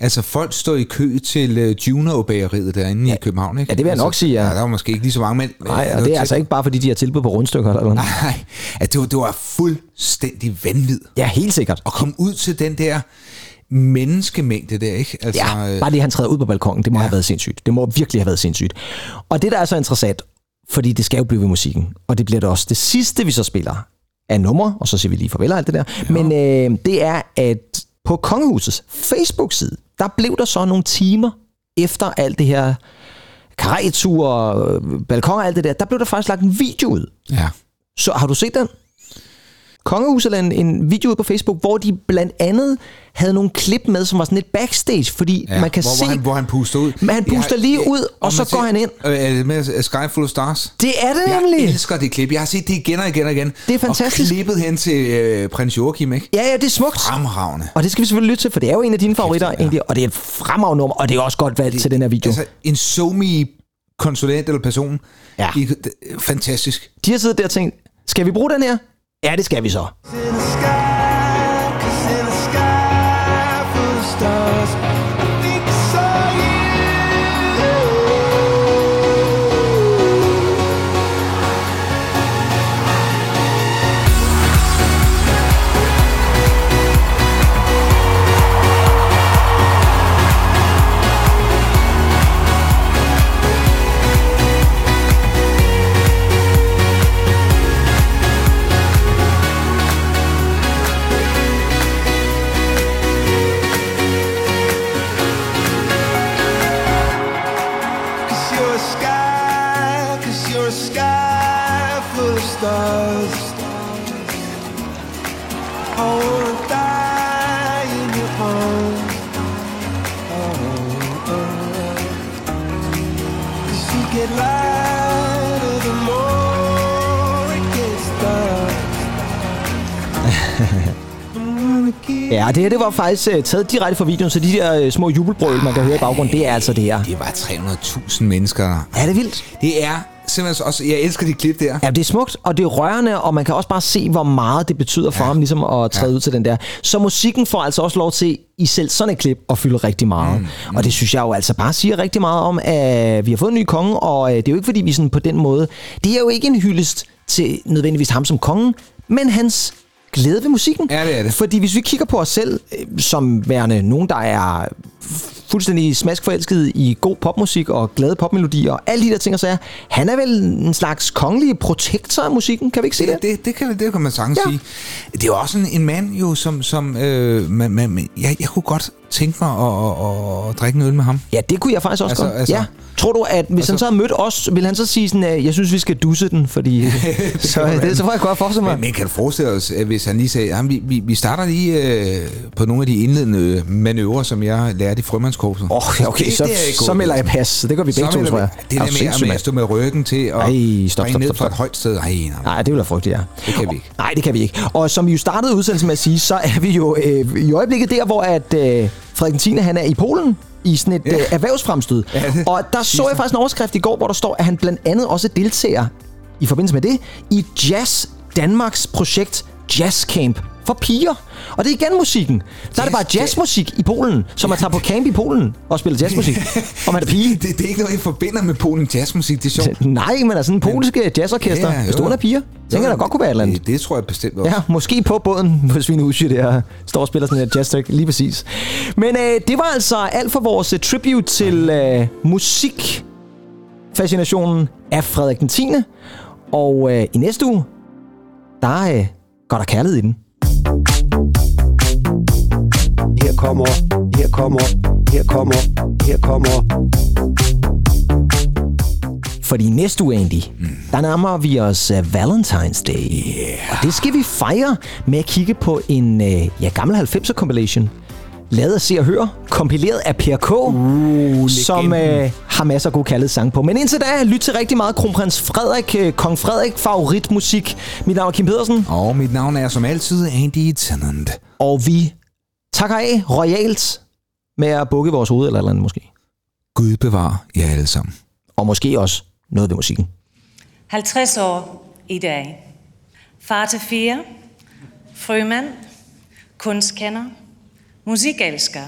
Altså, folk står i kø til uh, Juno-bageriet derinde ja. i København, ikke? Ja, det vil jeg altså, nok sige, ja. ja. Der var måske ikke lige så mange, men... Nej, og det er altså ikke bare, fordi de har tilbud på rundstykker eller noget. Nej, at det var, det var fuldstændig vanvid. Ja, helt sikkert. At komme ud til den der menneskemængde der, ikke? Altså, Ja, bare det, han træder ud på balkongen, det må ja. have været sindssygt. Det må virkelig have været sindssygt. Og det, der er så interessant, fordi det skal jo blive ved musikken, og det bliver det også. Det sidste, vi så spiller, er nummer, og så siger vi lige farvel og alt det der. Ja. Men øh, det er, at på Kongehusets Facebook-side, der blev der så nogle timer efter alt det her karetur, balkon og alt det der, der blev der faktisk lagt en video ud. Ja. Så har du set den? Kongehuset en, en video ud på Facebook, hvor de blandt andet havde nogle klip med, som var sådan lidt backstage, fordi Ja, man kan hvor, se... Hvor han, hvor han puster ud. Men han puster lige ud, og så man går han ind. Øh, Er det med Sky Full of Stars? Det er det Jeg nemlig. elsker det klip. Jeg har set det igen og igen og igen. Det er fantastisk. Og klippet hen til øh, prins Joachim, ikke? Ja, ja, det er smukt. Fremragende. Og det skal vi selvfølgelig lytte til, for det er jo en af dine favoritter, egentlig, og det er et fremragende nummer, og det er også godt valgt til den her video. Altså, en somi konsulent eller person. Ja. I, det, fantastisk. De har siddet der og tænkt, skal vi bruge den her? Ja, det skal vi så. Ja, det her det var faktisk uh, taget direkte fra videoen, så de der uh, små jubelbrøl, man kan høre i baggrunden, det er altså det her. Det var 300.000 mennesker. Ja, det er vildt. Det er simpelthen også... Jeg elsker de klip der. Ja, det er smukt, og det er rørende, og man kan også bare se, hvor meget det betyder for ja. ham ligesom at træde ja. ud til den der. Så musikken får altså også lov til i selv sådan et klip at fylde rigtig meget. Mm, mm. Og det synes jeg jo altså bare siger rigtig meget om, at vi har fået en ny konge, og øh, det er jo ikke fordi, vi sådan på den måde... Det er jo ikke en hyldest til nødvendigvis ham som kongen, men hans glæde ved musikken. Ja, det er det. Fordi hvis vi kigger på os selv, øh, som værende nogen, der er fuldstændig smaskforelsket i god popmusik og glade popmelodier og alle de der ting og sager. Han er vel en slags kongelig protektor af musikken, kan vi ikke se det? Det, det, det, kan, det kan man sagtens Ja. sige. Det er jo også en, en mand, jo, som, som øh, man, man, jeg, jeg kunne godt tænke mig at, at, at drikke en øl med ham. Ja, det kunne jeg faktisk også Altså- godt. altså- ja. Tror du, at hvis Altså- han så havde mødt os, vil han så sige sådan, at jeg synes, vi skal dusse den, fordi... så kan det, så får jeg godt forestille mig. Men, men kan du forestille os, hvis han lige sagde, at vi, vi, vi starter lige øh, på nogle af de indledende manøvrer, som jeg lærte i frømandskorpset. Åh, oh, okay, så, er ikke så melder jeg pas. Så det gør vi Så begge to, tror jeg. Det Er der med, at jeg stod med ryggen til at Ej, stop, stop, springe ned stop, fra et stop. højt sted. Ej, nej, nej. Det vil være frygteligt, ja. Det kan vi ikke. Nej, det kan vi ikke. Og som vi jo startede udsendelsen med at sige, så er vi jo øh, i øjeblikket der, hvor at, øh, Frederik X, han er i Polen i sådan et Ja. øh, erhvervsfremstød. Ja, det- og der så jeg faktisk en overskrift i går, hvor der står, at han blandt andet også deltager i forbindelse med det i Jazz Danmarks projekt Jazz Camp for piger. Og det er igen musikken. Der er det bare Jazz- jazzmusik i Polen, som man tager på camp i Polen og spiller jazzmusik. og man er pige. Det, det er ikke noget, jeg forbinder med Polen jazzmusik. Det er sjovt. Nej, men altså en polske jazzorkester, Ja, bestående af piger. Tænker, der godt kunne være et eller andet. Det, det tror jeg bestemt også. Ja, måske på båden på Svinehusje der står og spiller sådan en jazz lige præcis. Men øh, det var altså alt for vores øh, tribute til øh, musik fascinationen af Frederik den 10. Og øh, i næste uge, der øh, går der kærlighed i den. Her kommer, her kommer, her kommer, her kommer. Fordi næste uge, Andy, mm. der nærmer vi os uh, Valentine's Day. Yeah. Og det skal vi fejre med at kigge på en uh, ja, gammel 90'er compilation lavet af Se og Hør, kompileret af Per K, uh, som øh, har masser af gode kærlighed sang på. Men indtil da, lyt til rigtig meget Kronprins Frederik, øh, Kong Frederik, favoritmusik. Mit navn er Kim Pedersen. Og mit navn er som altid Andy Tennant. Og vi takker af royalt med at bukke vores hoved eller eller andet måske. Gud bevar jer alle sammen. Og måske også noget ved musikken. 50 år i dag. Far til fire, frømand, kunstkender, musikelsker,